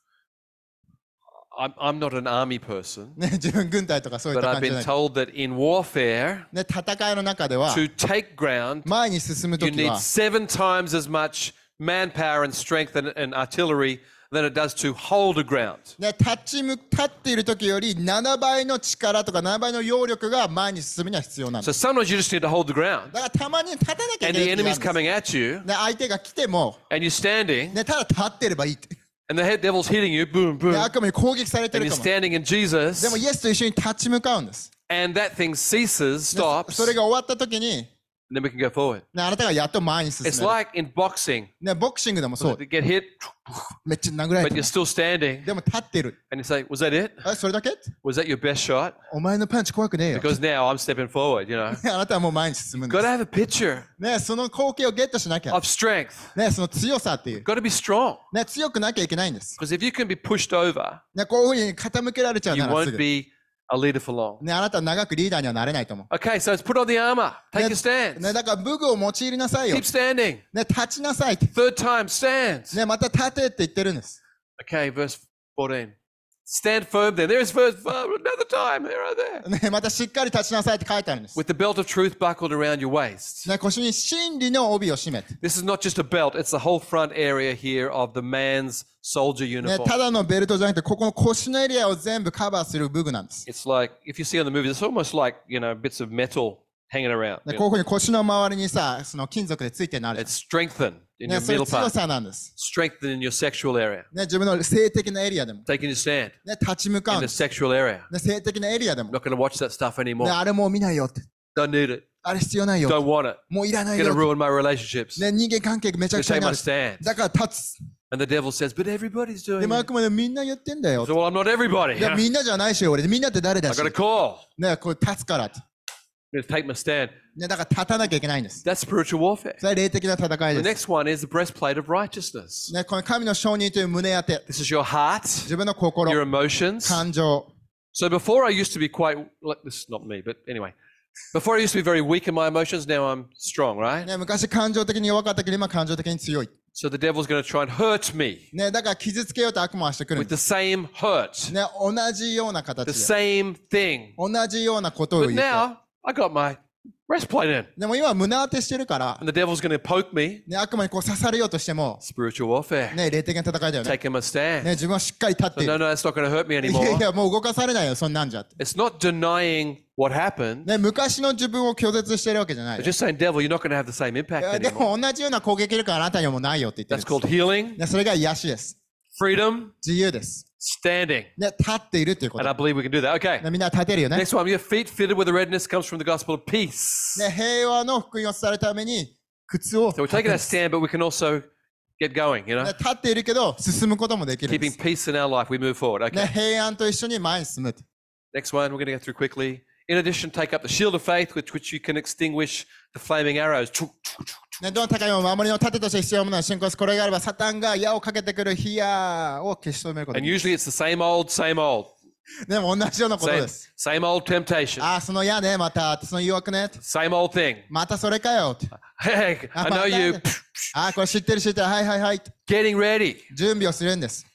I'm, I'm not an army person, ね、自分軍隊とかそういっ but た I've 感じじゃ been ない。 told that in warfare, ね、戦いの中では to take ground, 前に進む you 時 need は seven times as much manpower and strength and, and artillery than it does to hold a ground. ね、立ちむ立っている時より7倍の力とか7倍の揚力が前に進むには必要なんで So す。sometimes you just need to hold the ground. だからたまに立たなきゃい And け the ない時があ enemy's るんです。coming at you, ね、相手が来ても、and you're standing, ね、ただ立ってればいいって。and the head devil's hitting you, boom, で boom, 悪魔に攻撃されて and る you're かも。standing in Jesus, でもイエスと一緒に立ち向かうんです。and that thing ceases, で stops, それが終わった時に、then we can go forward. ね、あなたがやっと前に進め It's る。 like in boxing, ね、ボクシングでもそう you。get hit, めっちゃ殴られ but て you're る。 still standing, でも立ってる。 and you say, "Was that it? え、それだけ Was that your best shot?" お前のパンチ怖くねえよ。 Because now I'm stepping forward. You know, ねあなたはもう前に進むんで got す to。have a picture ね、その光景をゲットしなきゃ。 of strength. ね、その強さっていう。 Got to be strong. ね、強くなきゃいけないんです。 Because if you can be pushed over, ね、こういうふうに傾けられちゃう you ならす won't ぐ。 be a leader for long. ね、あなたは長くリーダーにはなれないと思う。Okay, so let's put on the armor. Take ね a stand. ね、だから武具を用いなさいよ Keep。standing. ね、立ちなさいって。Third time, stand. ね、また立てって言ってるんです。Okay, verse 14. Stand firm then. There's verse uh, another time. There, right there. ね、またしっかり立ちなさいって書いてあるんです。 With the belt of truth buckled around your waist. ね、腰に真理の帯を締めて。 This is not just a belt, it's the whole front area here of the man's soldier ね、 uniform. ただのベルトじゃなくて、ここの腰のエリアを全部カバーする武具なんです。 It's like, if you see on the movies, it's almost like, you know, bits of metal hanging around. ね、 you こう know. いうふうに腰の周りにさ、その金属でついてるのある。 It's strengthened In ね、your それ middle 強 part, さなんです。strengthened in your sexual area. ね、自分の性的なエリアでも。Taking your stand ね、立ち向かう in ん the です。sexual area. ね、性的なエリアでも。Not going to watch that stuff ね、anymore. あれもう見ないよって。Don't need it. あれ必要ないよ Don't want it. もういらない Going よ to って。ruin my relationships. ね、人間関係めちゃ Going く to ちゃ take にな my る。stand. だから立つ。And the devil says, but everybody's で doing もあ it. くまでみんな言ってんだよ So,。well, I'm not everybody. いや、みんなじゃないし、俺。みんなって誰だ I し got。a call. ね、これ立つからって。I'm going to take my stand. ね、だから立たなきゃいけないんです。 That's spiritual warfare. それは霊的な戦い The です。 next one is the breastplate of righteousness. ね、この神の承認という胸当て。 This is your heart, 自分の心 your、emotions. 感情。 So before I used to be quite, like, this is not me, but anyway. Before I used to be very weak in my emotions, now I'm strong, right? ね、昔感情的に弱かったけど、今感情的に強い。 So the devil's going to try and hurt me ね、だから傷つけようと悪魔はしてくるん with で the す。 same hurt, ね、同じような the 形で。 same thing. 同じようなことを But 言って。 now I got my breastplate in. でも今胸当てしてるから、And the devil's going to poke me. ね、悪魔にこう刺されようとしても、Spiritual warfare. ね、霊的な戦いだよね。Taking my stand. ね、自分はしっかり立って So い no, る。no, that's not going to hurt me いやい anymore. や、もう動かされないよ、そんなんじゃって。It's not denying what happened. ね、昔の自分を拒絶してるわけじゃない But よ。just saying, devil, you're not going to have the same い impact やで anymore. も同じような攻撃力はあなたにはもうないよって言ってる That's んです。called healing, ね、それが癒しです。freedom, 自由です。standing. ね、立っているっていうこ And と。 I believe we can do that. Okay. ね、みんな立てるよね。 Next one, your feet fitted with the redness comes from the gospel of peace. ね、平和の福音を伝えるために、靴を So we're 履く taking ん that です。 stand, but we can also get going, you know? ね、立っているけど、進むこともできるんで Keeping す。 peace in our life, we move forward. ね、 Okay. 平安と一緒に前に進む。 Next one, we're going to go through quickly In addition, take up the shield of faith with which you can extinguish the flaming arrows. ね、どの高いも守りの盾として必要なものは信仰です。これがあれば、サタンが矢をかけてくる火矢を消し止めることが And usually it's the same old, same old. る。でも同じようなこと Same, です。same old temptation. ああ、その矢ね、また、その誘惑ね。Same old thing. またそれかよ。Hey, I know you. ああ、これ知ってる知ってる。はいはいはい。Getting ready. 準備をするんです。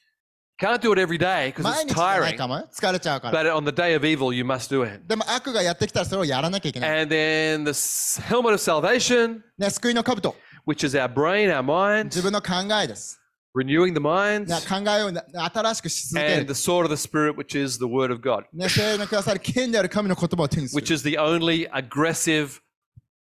Can't do it every day because 毎 it's 日じゃない tiring. かもよ。疲れちゃうから。 But on the day of evil, you must do it. でも悪がやってきたらそれをやらなきゃいけない。 And then the s- helmet of salvation, ね、救いの兜。 which is our brain, our mind, 自分の考えです。 renewing the mind, ね、考えをな新しくし続け and る the。sword of the Spirit, which is the word of God, ね、聖霊のくださる剣である神の言葉を手にす which る。 is the only aggressive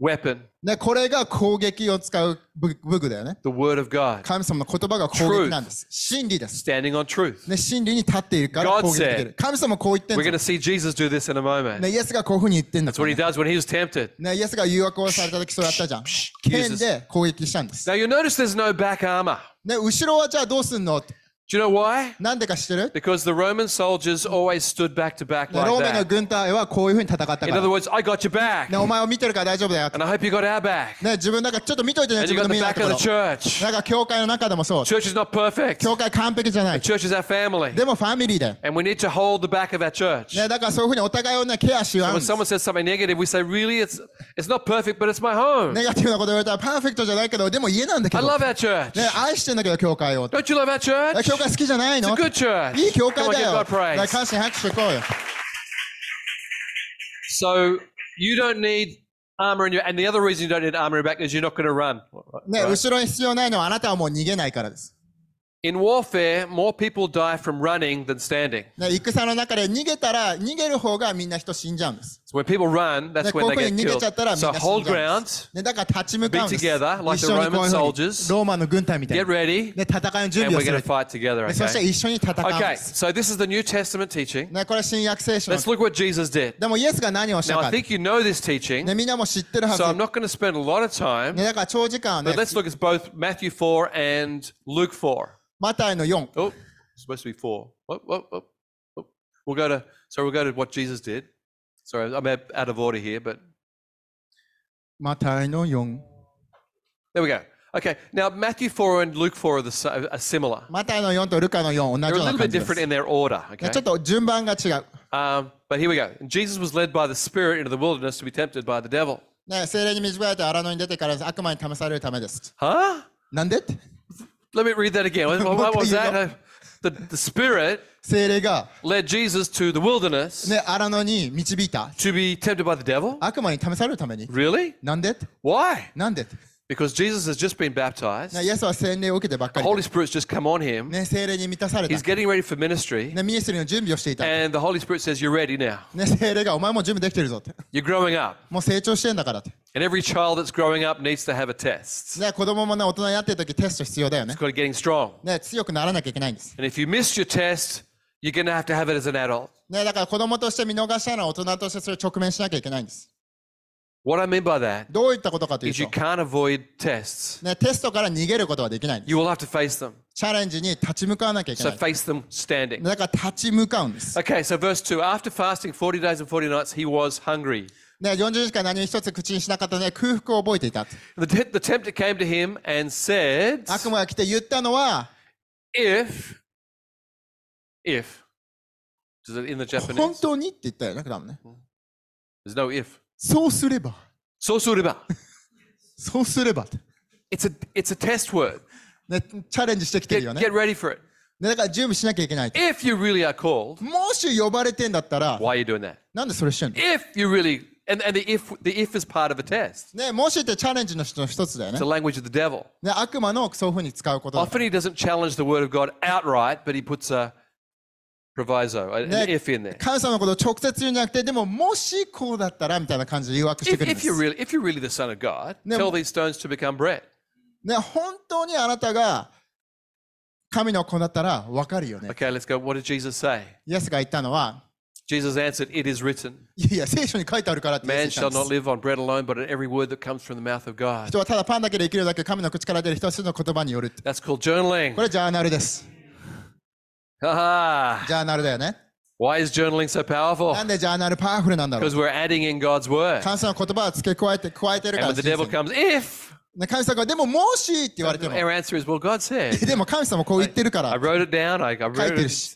weapon, ね、これが攻撃を使う武武具だよね。the word of God, 神様の言葉が攻撃なんです。真理です。standing on truth. ね、真理に立っているから攻撃できる神様もこう言ってん We're going の to see Jesus do this in a moment. ね、イエスがこういうふうに言ってんだ That's what he does when he was tempted. ね、イエスが誘惑をされた時そうやったじゃん。剣で攻撃したんです。Now you notice there's no back armor. ね、後ろはじゃあどうすんの Do you know why? なんでか知ってる Because the Roman soldiers always stood back to back ねロー like メの that. 軍隊はこういうふうに戦ったか In ら。 other words, I got your back. ね、お前を見てるから大丈夫だよ。 And I hope you got our back. ね、自分なんかちょっと見といてね、 And 自 you 分 got の the 見えない back とこ of ろ the。church. なんか教会の中でもそう。 Church is not perfect. 教会完璧じゃない。 Church is our family. でもファミリーだよ。 And we need to hold the back of our church. ね、だからそういうふうにお互いをね、ケアし合うん When です someone says something negative, we say, really? It's, it's not perfect, but it's my home. ネガティブなこと言われたらパーフェクトじゃないけど、でも家なんだけ I ど。 love our church. ね、愛してんだけど、教会を。 Don't you love our え church? 教 会好きじゃないの.いい教会だよ。だ.感謝拍手こうよ。So you don't need armor in your, and the other reason you don't need armor in your back is you're not going to run. ね、Right? 後ろに必要ないのはあなたはもう逃げないからです。In warfare, more people die from running than standing. ね、戦の中で逃げたら、逃げる方がみんな人死んじゃうんです。So when people run, ね、 that's こう when いう they ふう get に逃げちゃったら killed. みん So な死ん hold じゃうんで ground, す。ね、だから立ち向かうんです。 Be together like 一緒にこういうふう the に Roman soldiers. ローマの軍隊みたい get に。 ready, ね、戦いの準 and 備を we're す going る to。fight together. ねそして Okay. 一緒に戦うんで Okay. す。 So this is the New Testament teaching. ね、これ新約聖書の Let's。look what Jesus did. でもイエスが何をした Now か I。think you know this teaching, ね、みんなも知ってるはず。 so I'm not going to spend a lot of time. ね、だから長時間はね But、let's look at both Matthew 4 and Luke 4. マタイの4。 Oh, it's supposed to be four. Oh, oh, oh, oh. We'll go to. So we'll go to what Jesus did. Sorry, I'm out out of order here, but マタイの4。 there we go. Okay, now Matthew 4 and Luke 4 are, the, si- are similar. マタイの4とルカの4、同じ They're よ a うな little 感 bit じです。 different in their order. ね Okay, ちょっと順番が違う。 um, but here we go. Jesus was led by the Spirit into the wilderness to be tempted by the devil. ね、精霊に導かれて荒野に出てから悪魔に試されるためです。 Huh? なんでって Let me read that again. What, what was that? Uh, The, the Spirit 精霊が、 led Jesus to the wilderness ね、荒野に導いた。 to be tempted by the devil. 悪魔に試されるために。 Really? なんでって Why? なんでって、 Because Jesus has just been baptized. ね、イエスは洗礼を受けてばっか The り Holy Spirit's just come on him. ね、精霊に満たされた He's。getting ready for ministry. ね、ミニストリーの準備をしていた。ね、 And the Holy Spirit says, You're ready now. 精霊がお前もう準備できてるぞって。 You're growing up. もう成長してんだからって。 And every child that's growing up needs to have a test. ね、子供もね、大人になってる時テスト必要だよね It's。got to getting strong. ね、強くならなきゃいけないんです。 And if you missed your test, you're going to have to have it as an adult. ね、だから子供として見逃したのは大人としてそれ直面しなきゃいけないんです。 What I mean by that どういったことかという is you と、can't avoid tests. ね、テストから逃げることはできない。You will have to face them. チャレンジに立ち向かわなきゃいけ So ない。face them standing. だから立ち向かうんです。Okay, so verse 2 After fasting 40 days and 40 nights, he was hungry. ね、40時間何一つ口にしなかったね、空腹を覚えていた。The, te- the tempter came to him and said, 悪魔が来て言ったのは、If, if, it in the 本 Japanese? 当にって言ったよね、多分ね。There's no if. そうすれば、 So sureba. そうすればって。 It's a, it's a test word. ね、チャレンジしてきて Get, るよね。 get ready for it. ねだから準備しなきゃいけない。 If you really are called, もし呼ばれてんだったら、 why are you doing that? なんでそれしてんの If you really, and, and the if, the if is part of a test. ね、もしってチャレンジの一つだよね It's the。language of the devil. ね、悪魔のそういうふうに使うことだ。 Often he doesn't challenge the word of God outright, but he puts a proviso, an ね if in there. 神様のことを直接言うんじゃなくて、でももしこうだったらみたいな感じで誘惑して If, くるん if です。you're really, if you're really the son of God, No. tell these stones to become bread. ね、本当にあなたが神の子だったら分かるよね。Okay, let's go. What did Jesus say? イエスが言ったのは、Jesus answered, "It is written, いやいや、聖書に書いてあるからってイエ man ス言 shall ったん not です。live on bread alone, but on every word that comes from the mouth of God." 人はただパンだけで生きるだけ神の口から出る一つの言葉によるって。That's called journaling. これジャーナルです。ジャーナルだよね。Why is journaling so powerful? なんでジャーナルパワフルなんだろう Because we're adding in God's word. 神様の言葉を付け加えて加えてるか And ら when the 人 devil 生に comes, if, ね神様がでももしって言われても our answer is, well, God said. でも神様こう言ってるか I ら wrote it down. I, I 書い wrote てる it. し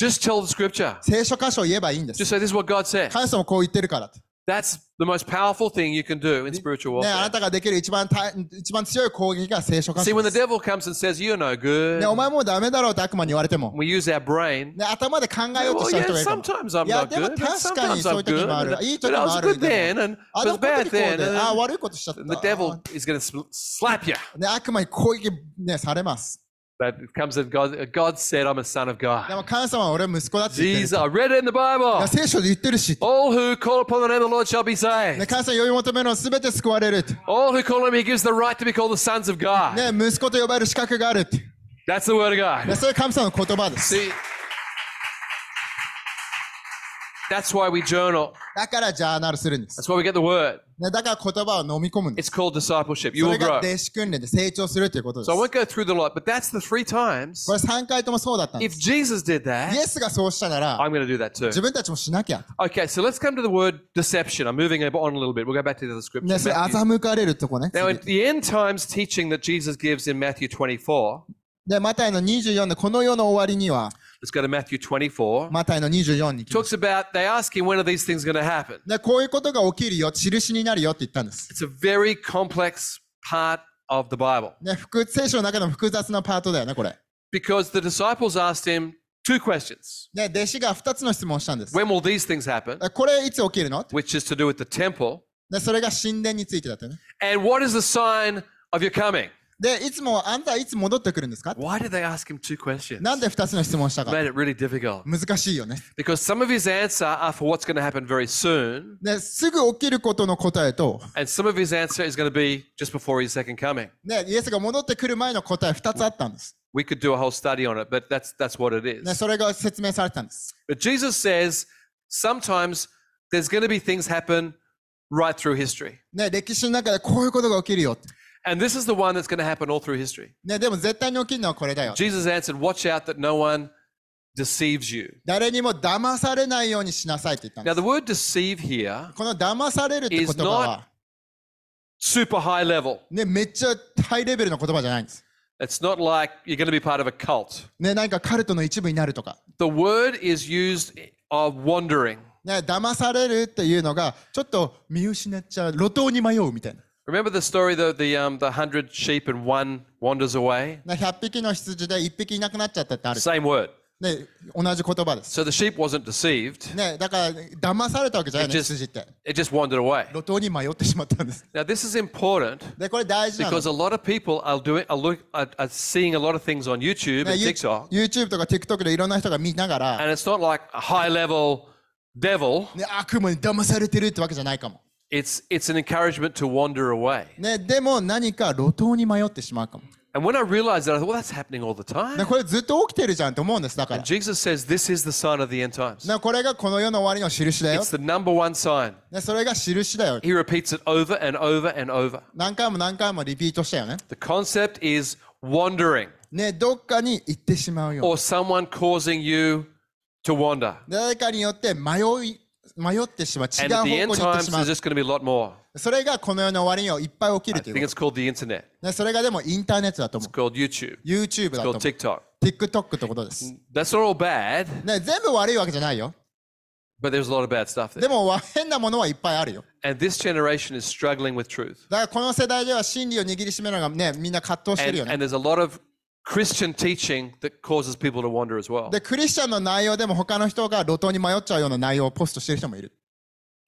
just tell the scripture. 聖書箇所を言えばいいんです Just say, this is what God said. 神様こう言ってるからって。 That's the most powerful thing you can do in spiritual ね、あ warfare. なたができる一番大一番強い攻撃が聖書箇 See, 所 when で the す。 devil comes and says, you're no good, ね、お前もうダメだろうって悪魔に言われても、 we use our brain. ね、頭で考えようと Well, した yeah, 人がいるかも。 sometimes I'm いや、 not でも good. 確かに Sometimes そうい I'm う時もあ good. る。いい But 時 I も was ある。 good で then も and あ it の was 時 bad こうで、 then. あ And 悪いことしちゃった。 then the devil is going to slap you. ね、悪魔に攻撃、ね、されます。 But it comes that God, God said, I'm a son of で God. も神様は俺は息子だって言ってる。 Jesus, I read it in the い Bible. や聖書で言ってるし。 All who call upon the name of the Lord shall be ね、 saved. 神様呼び求めるのすべて救われるって。 All who call on him, he gives the right to be called the sons of God. ね、息子と呼ばれる資格があるって。 That's the word of ね、 God. それ神様の言葉です。 See, that's why we journal. だからジャーナルするんです。 That's why we get the word. ね、だから言葉を飲み込むんです。 It's called discipleship. You そ will れが grow. 弟子訓練で成長するということです。 So I こ won't go through the lot, but that's the three times. れ3回ともそうだったんで If す。 Jesus did イ that, エスがそうしたなら、 I'm going to do that too. 自分たちもしなきゃ。 Okay, so let's come to the word deception. I'm moving on a little bit. We'll go back to the scripture. ね、それ Matthew. 欺かれるとこね。 Now, 次 at the end times teaching that Jesus gives in Matthew 24, で、マタイの24のこの世の終わりには、 let's go to Matthew 24. マタイの24に行きます Talks about, they ask him, when are these things going to happen? で、こういうことが起きるよ、印になるよって言ったんです。 It's a very complex part of the Bible ね、複聖書の中の複雑なパートだよね、これ。 because the disciples asked him two questions. ね、弟子が2つの質問をしたんです。 When will these things happen? これいつ起きるの Which is to do with the temple. で、それが神殿についてだったよね。 And what is the sign of your coming? で、いつも、あんたはいつ戻ってくるんですか Why did they ask him two questions? なんで2つの質問をしたか made it really difficult 難しいよね。because some of his answer are for what's going to happen very soon, ね、すぐ起きることの答えと、and some of his answer is going to be just before his second coming. ね、イエスが戻ってくる前の答え2つあったんです。We could do a whole study on it, but that's that's what it ね、is. それが説明されてたんです。But Jesus says sometimes there's going to be things happen right through history. ね、歴史の中でこういうことが起きるよ。And this is the one that's going to happen all through history. ね、でも絶対に起きるのはこれだよ。 Jesus answered, Watch out that no one deceives you. 誰にも騙されないようにしなさいって言ったんで Now, す the。word deceive here, この騙されるって言 is 葉は、 super high level. ね、めっちゃハイレベルの言葉じゃないんです。 It's not like you're going to be part of a cult. ね、なんかカルトの一部になるとか。 The word is used of wandering. ね、騙されるっていうのが、ちょっと見失っちゃう、路頭に迷うみたいな。 Remember the story the the um the hundred sheep and one wanders away? ね、100匹の羊で1匹いなくなっちゃったってある。 Same word. ね、同じ言葉です。 So the sheep wasn't deceived. ね、だから騙されたわけじゃないね、 It just- 羊って。 It just wandered away. 路頭に迷ってしまったんです。 Now this is important で、これ大事なの。 because a lot of people are doing are, look, are, are seeing a lot of things on YouTube ね and ユ TikTok, YouTube とか TikTok でいろんな人が見ながら、 and it's not like a high level devil. ね、悪魔に騙されてるってわけじゃないかも。 It's it's an encouragement to wander away. ね、でも何か路頭に迷ってしまうかも。 And when I realized that, I thought, well, that's happening all the time. ね、これずっと起きてるじゃんと思うんです。だから And。Jesus says this is the sign of the end times. ね、これがこの世の終わりの印だよ It's。the number one sign. ね、それが印だよ。 He repeats it over and over and over. 何回も何回もリピートしたよね。 The concept is wandering ね、どっかに行ってしまうよ。 or someone causing you to wander. 誰かによって迷い、 迷ってしまう。違 And う at 方 the 向に end 行って times, しまう there's。just going to be a lot more. それがこの世の終わりにはいっぱい起き I るという think こ it's called the internet. と。ね、それがでもインターネットだと思 It's called YouTube. う。YouTube だと It's 思 called う。TikTok. TikTok ってことです。That's not all bad, ね、全部悪いわけじゃないよ。but there's a lot of bad stuff で there. もわ変なものはいっぱいあるよ。And this generation is struggling with truth. だからこの世代では真理を握りしめるのがね、みんな葛藤してる And, よね。and there's a lot of Christian teaching that causes people to wander as well. で、クリスチャンの内容でも他の人が路頭に迷っちゃうような内容をポストしてる人もいる。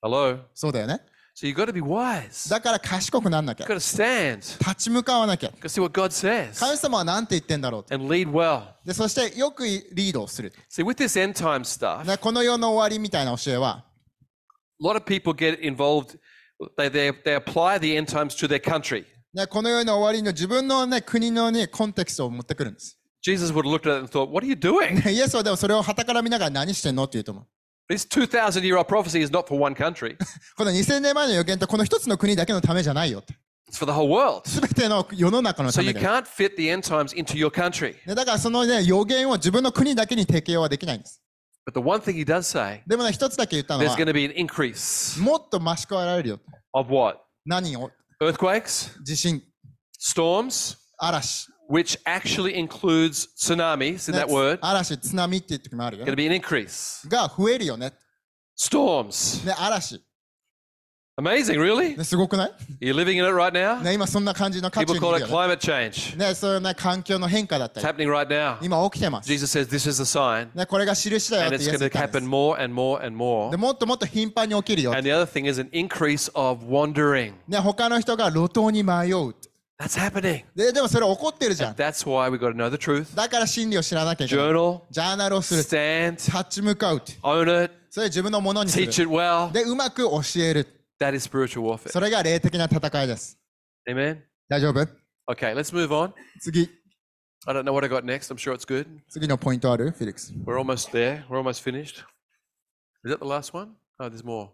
Hello? そうだよね。So you've got to be wise. だから賢くなんなきゃ You've。got to stand. 立ち向かわなきゃ。You've got to see what God says 神様は何て言ってんだろうと。and lead well. で、そしてよくリードをする。See, with this end time stuff, ね、この世の終わりみたいな教えは、lot of people get involved, they, they, they apply the end times to their country. ね、この世の終わりの自分の、ね、国の、ね、コンテクストを持ってくるんです。Jesus would have looked at it and thought, What are you doing? イエスはでもそれを傍から見ながら何してんのって言うと思う。This 2,000 year old prophecy is not for one country, この2000年前の予言ってこの一つの国だけのためじゃないよって。it's for the whole world. すべての世の中の So た you めだよ。can't fit the end times into your country. ねだからそのね、予言を自分の国だけに適用はできないんです。But the one thing he does say, でもね、一つだけ言ったの there's は going、to be an increase もっと増し加えられるよ。of what? 何を Earthquakes, 地震、 storms, 嵐。 which actually includes tsunamis in ね that word, 嵐、津波っていう時もあるよ going。to be an increase. が増えるよね。 Storms. ね、嵐。 Amazing, really? ね、すごくない You're living in it right now? ね、今そんな感じの渦中 People に call い it るよね。climate change. ね、そういうね、環境の変化だった It's り。happening right now. 今起きてます。Jesus says this is the sign, ね、これが印だよっ and て it's イエス going 言 to ったんで happen す more and more and more. でもっともっと頻繁に起きるよ。And the other thing is an increase of wandering. ね、他の人が路頭に迷う。That's happening. で、でもそれ起こってるじゃん。That's why we've got to know the truth. だから真理を知らなきゃいけない。Journal, ジャーナルをする。stand, 立ち向かう own it, それ自分のものにす teach る。it well. で、うまく教える。That is spiritual warfare. それが霊的な戦いです。 Amen. 大丈夫 Okay, let's move on. 次。 I don't know what I got next. I'm sure it's good. 次のポイントあるフィリックス。 We're almost there. We're almost finished. Is that the last one? Oh, there's more.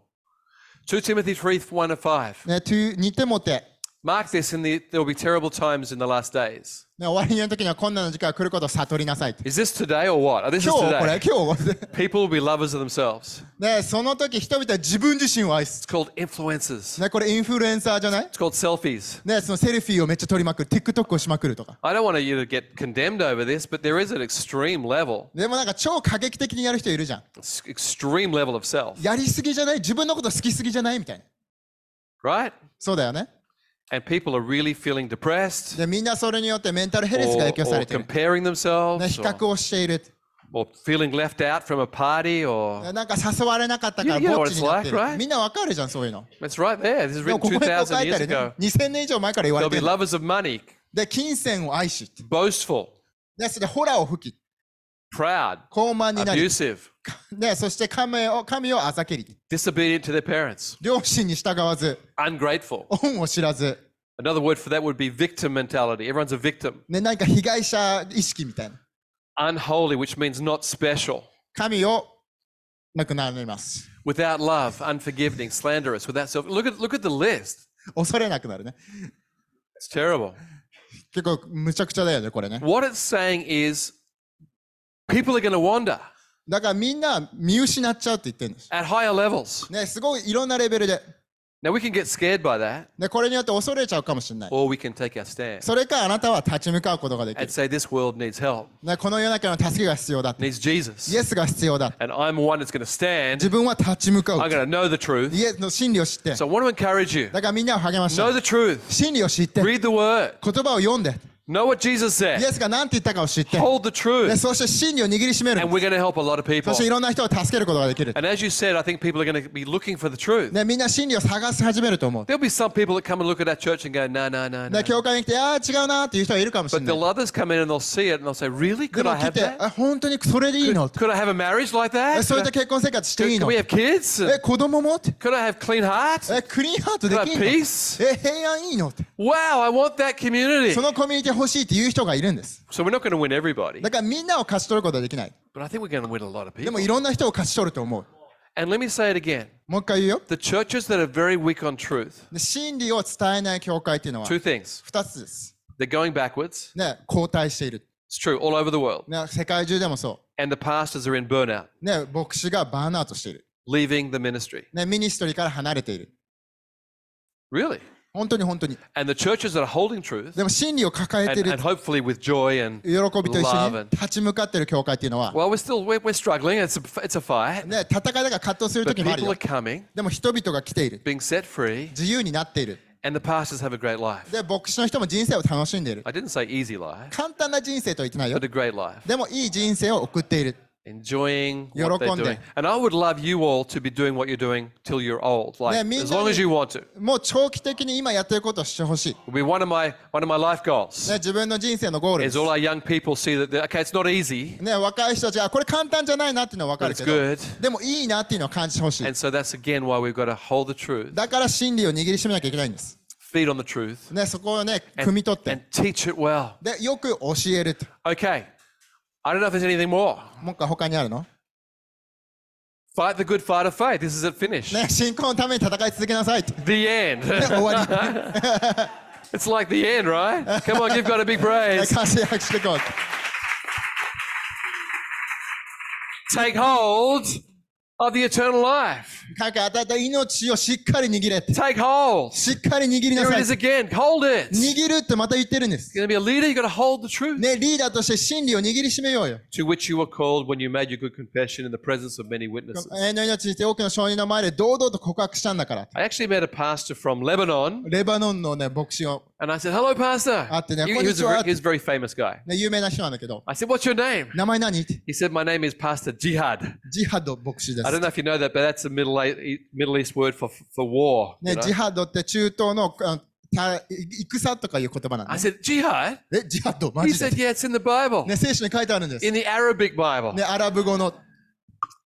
2 Timothy 3 1 and 5. ね、2テモテ。 Mark this, in the, there will be terrible times in the last days. ね、終わりの時には困難な時間が来ることを悟りなさい。Is this today or what? Oh, this is 今日これ today. 今日 People will be lovers of themselves. ね、その時人々は自分自身を愛す It's。called influencers. ね、これインフルエンサーじゃない It's called selfies. ね、そのセルフィーをめっちゃ撮りまくる。TikTok をしまくるとか。I don't want you to get condemned over this, but there is an extreme level, でもなんか超過激的にやる人いるじゃん。s- extreme level of self, やりすぎじゃない自分のこと好きすぎじゃないみたいな。right? そうだよね。And people are really feeling depressed で、みんなそれによってメンタルヘルス or, が影響さ or れてる。 comparing ね、 themselves 比 or, 較をしている。 or feeling left out from a party or なんか誘われなかったから You- you know ぼ what っちになって it's like, right? る。みんなわかるじゃん、そういうの。 it's right there. This is でも written ここにこう 2,000書いてあ years るね ago.。 2000年以上前から言われ They'll て be る。 lovers of money, で、金銭を愛し。 boastful, で、それでホラーを吹き。 proud, 高慢になり。 abusive, で、そして神を神をあざけり。 disobedient to their parents, 両親に従わず、 ungrateful. 恩を知らず。 Another word for that would be victim mentality. Everyone's a victim. ね、何か被害者意識みたいな。 Unholy, which means not special. 神をなくなります。 Without love, unforgiving, slanderous, without self. Look at look at the list. 恐れなくなるね。 It's terrible. 結構むちゃくちゃだよね、これね。 What it's saying is people are going to wander だからみんな見失っちゃうって言ってるんです。at higher levels. ね、すごいいろんなレベルで。Now we can get scared by that, で、これによって恐れちゃうかもしれない。or we can take our stand それかあなたは立ち向かうことができ and る。say this world needs help, ね、この世の中の助けが必要だって。needs Jesus. イエスが必要だ。And I'm one that's going to stand. 自分は立ち向かう I'm。going to know the truth. イエスの真理を知って。So I want to encourage you. だからみんなを励まし Know て。the truth. 真理を知って。Read the word. 言葉を読んで。Know what Jesus イ said. エスが何て言ったかを知って。 Hold the で truth. そして真理を握りしめる And。we're going to help a lot of そ people. していろんな人を助けることができる。 And as you said, I think people are going to be looking for the truth. ね、みんな真理を探し始めると思う。 There'll be some people that come and look at our church and go, no, no, no, no. ね、教会に来て、ああ、違うなっていう人はいるかもしれ But ない there'll。others come in and they'll see it and they'll say, really? で Could も I 来 have て、 that? あ、本当にそれでいいの Could I have a marriage like え that? そういっ Could, た結婚生活してい I, い could の we have kids? え、子供もって Could I have clean heart? え、クリーンハートで Could I き have んの peace? え、平安いいのって。 Wow, I want that community. そのコミュニティ 欲しいっていう人がいるんです。So we're not win everybody, だからみんなを勝ち取ることはできない。but I think we're win a lot of で people. もいろんな人を勝ち取ると思う。And let me say it again. もう一回言うよ。The churches that are very weak on truth, で真理を伝えない教会っていうのは two things. 二つです。They're going backwards. ね、後退している。It's true, all over the world. ね、世界中でもそ And the pastors are in burnout, う。ね、牧師がバーンアウトしている。leaving the ministry. ね、ミニストリーから離れている。Really? 本当に本当に。And the churches that are holding truth, でも真理を抱えて and, いる and。hopefully with joy and 喜びと一緒 love に and 立ち向かっている教会っていうのは、well, we're still we're, we're struggling. It's a, it's a fight, ね、戦いだから葛藤する but 時もある people よ are。coming, でも人々が来ている。being set free, 自由になっている。and the pastors have a great life. で、牧師の人も人生を楽しんでいる。I didn't say easy life, 簡単な人生とは言ってないよ but a。great life. でもいい人生を送っている。Enjoying what they're 喜んで。doing. And I would love you all to be doing what you're doing till you're old, like ね、みんな as long as に- you want to. もう長期的に今やってることをしてほしい。It'll be one of my one of my life goals. ね、自分の人生のゴールで Is す。all our young people see that okay, it's not easy, ね、若い人たちはこれ簡単じゃないなっていうのは分か but る it's けど good. でもいいなっていうのを感じてほしい And so that's again why we've got to hold the truth, だから真理を握りしめなきゃいけないんです、feed on the truth, ね、そこをね and, 汲み取って and teach it well. でよく教えると Okay, I don't know if there's anything more. もう一回他にあるの Fight the good fight of faith. This is it. Finish. ね信仰のために戦い続けなさいって The end. 終わり it's like the end, right? Come on, give God a big ね praise. 感謝拍していこう Take hold of the eternal life. かけ与えた命をしっかり握れって Take hold. しっかり握りな Here さ it い is again. Hold it. 握るってまた言ってるんです you're going to be a leader, you've got to hold the truth. ねリーダーとして真理を握りしめようよ To which you were called when you made your good confession in the presence of many witnesses. 永遠の命にして多くの証人の前で堂々と告白したんだから I actually met a pastor from Lebanon, レバノンのね牧師を and I said, "Hello, pastor." Ah, He, he was a, very- he was a very famous guy. ね有名な人なんだけど I said, "What's your name?" 名前何って He said, "My name is Pastor Jihad." ジハド牧師です I don't know if you know that, but that's a Middle East, Middle East word for for war. you ね、 know? ジハドって中東のあた戦とかいう言葉なん I で、ね。 said, "Jihad." え、ジハド、マ He ジで said, "Yeah, it's in the Bible, ね、聖書に書いてあるんです。 in the Arabic Bible." ね、アラブ語の、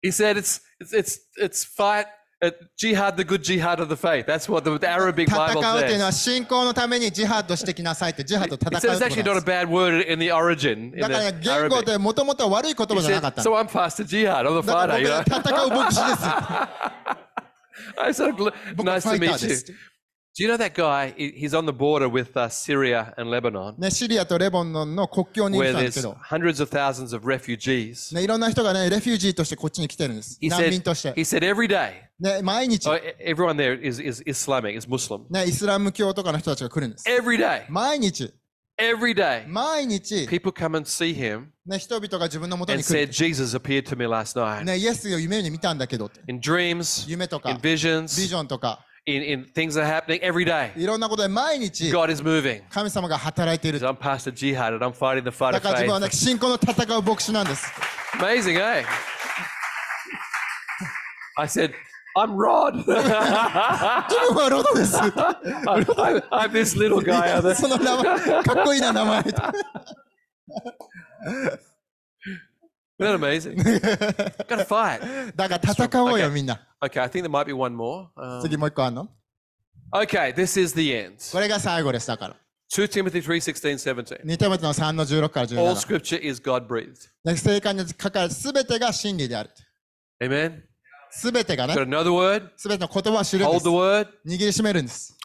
He said, "It's it's it's, it's fight." Uh, jihad, the good jihad of the faith. That's what the, the Arabic 戦 Bible うっていうの says. は信仰のためにジハドしてきなさいって、ジハド He 戦う said っ it's て actually こと not な a んで bad word in the origin. す。 In だから the 言語 Arabic. でもともとは悪い言葉 He じゃなかっ said, た so の。 I'm Pastor Jihad. I'm the だから fighter. You 僕 know? 戦う牧師です。 I said, "Gl- 僕は nice フ to ァイター meet で you. す。 Do you know that guy? He- He's on the border with uh, Syria and Lebanon, ね、シリアとレバノンの国境にい where たんです there's けど、 hundreds of thousands of refugees. ね、いろんな人がね、レフュージーとしてこっちに来てるんです。 He 難 said, 民として。 he said every day, ね、毎日 oh,、e- everyone there is, is Islamic, is Muslim. ね、イスラム教とかの人たちが来るんです。 Every day, 毎日、 every day, 毎日、 people come and see him ね、人々が自分のもとに and 来る said, Jesus appeared to me last night. ね、イエスを夢に見たんだけどって。 In dreams, 夢とか、 in ビ visions, ジョンとか、 in, in things that are happening every day. いろんなことで毎日 God is moving. 神様が働いている。 I'm Pastor Jihad and I'm fighting the fight だ of から自分はね、 faith. 信仰の戦う牧師なんです。 Amazing, eh? I said, I'm Rod. 自分はロドです。 I'm, I'm this little guy. out there. その名前、かっこいいな名前。 isn't that amazing? Gotta fight. Okay, みんな。Okay, I think there might be one more. Um, okay, this is the end. Two Timothy 3 16, 17. 2テモテの3の16から All 17。scripture is God breathed. で聖書に書かれる全てが真理である。Amen. 全てが Got word? 全ての言葉を知るんで Hold す握りしめるんです。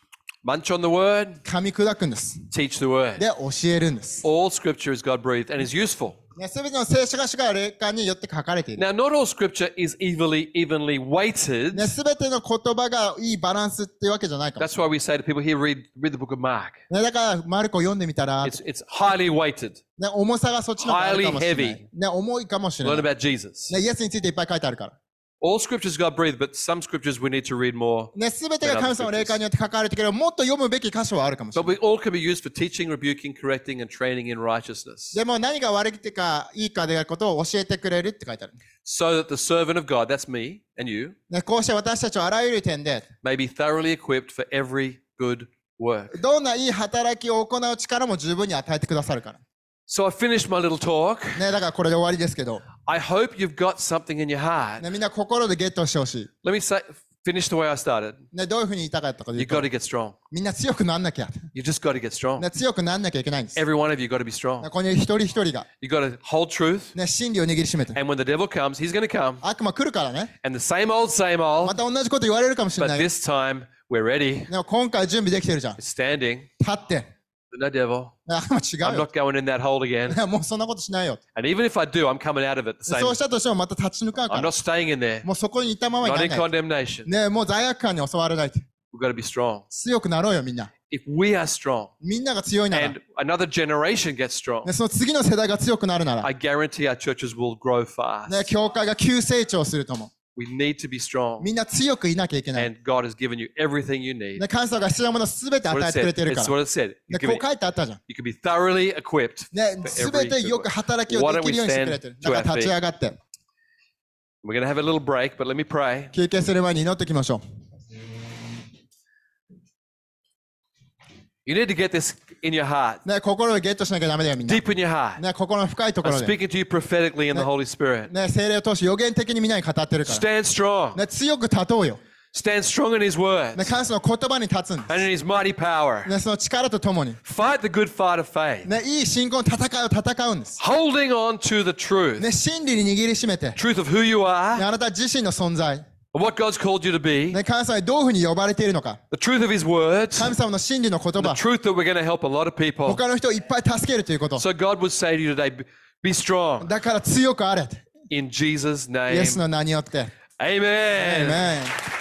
munch on the word, 噛み砕くんです。teach the word. で、教えるんです。All scripture is God breathed and is useful ね、すべての聖書が主が霊感によって書かれている。Now, not all scripture is evenly evenly weighted. ね、すべての言葉がいいバランスっていうわけじゃないかも。That's why we say to people here, read read the book of Mark. ね、だから、マルコ読んでみたら、It's it's highly weighted. ね、重さがそっちの方があるかもしれな highly い。ね、重いかもしれ Learn ない。about Jesus. ね、イエスについていっぱい書いてあるから。All scripture is God breathed, but some scriptures we need to read more. ね、すべてが神様の霊感によって書かれてるけど、もっと読むべき箇所はあるかもしれ But ない。 we all can be used for teaching, rebuking, correcting, and training in righteousness. でも何が悪いかいいかであることを教えてくれるって書いてある。 So that the servant of God, that's me and you, ね、こうして私たちはあらゆる点で、 may be thoroughly equipped for every good work. どんないい働きを行う力も十分に与えてくださるから。 So I finished my little talk. ね、だからこれで終わりですけど、I hope you've got something in your heart. ね、みんな心でゲットしてほしい。Let me say, finish the way I started. ね、どういうふうに言いたかったかとい You've うと got to get strong. みんな強くなんなきゃ。You just got to get strong. ね、強くなんなきゃいけないんです。ね、Every one of you got to be strong. ここに一人一人が、You got to hold truth. ね、真理を握りしめて。And when the devil comes, he's going to come. 悪魔来るからね。And the same old, same ま old. た同じこと言われるかもしれ But ない。this time, we're ready. でも今回準備できてるじゃん。Standing. 立って。No devil. ね悪魔違 I'm うよ。not going in that hole again. ねもうそんなことしないよ。And even if I do, I'm coming out of it the で same. そうしたとしてもまた立ち抜かんか I'm ら not。staying in there. もうそこにいたままに Not な in らない。condemnation. ねもう罪悪感に襲われない。We've got to be strong. 強くなろうよ、みんな。If we are strong みんなが強いなら。and another generation gets strong, ね、その次の世代が強くなるなら。I guarantee our churches will grow ね、fast. 教会が急成長すると思う。We need to be strong. みんな強くいなきゃいけない。 And God has given you everything you need. ね、神様が必要なものすべて That's 与 what え it てくれ said. てるか It's ら。 what it said. ね、 You こ can う be, 書いてあったじゃん。 you can be thoroughly equipped. ね、 for す every べて good よく work. 働きを Why で don't き we るようにしてくれて stand る。 to だから our 立ち feet? 上がって。 We're going to have a little break, but let me pray. 休憩する前に祈っておきましょ You need to get this in your heart, う。ね、心をゲットしなきゃダメだよ、みんな。deep in your heart. ね、心の深いとこ I'm ろで。speaking to you prophetically in the Holy Spirit. ね、精霊を通し予言的にみんなに語ってるから。Stand strong. ね、強く立とうよ。Stand strong in His word ね、神様の言葉に立つんで and in His mighty power. す。ね、その力とともに。Fight the good fight of faith, ね、いい信仰の戦いを戦うんです。holding on to the truth ね、真理に握りしめて、ね、truth of who you あ are, なた自身の存在、of what God's called you to be, ね、神様にどういうふうに呼ばれているのか、 the truth of His words, 神様の真理の言 the 葉、 truth that we're going to help a lot of people. 他の人をいっぱい助けるということ。 So God would say to you today, be- be strong だから強くあれ。 in Jesus' イ name. エスの名によって。 Amen. Amen.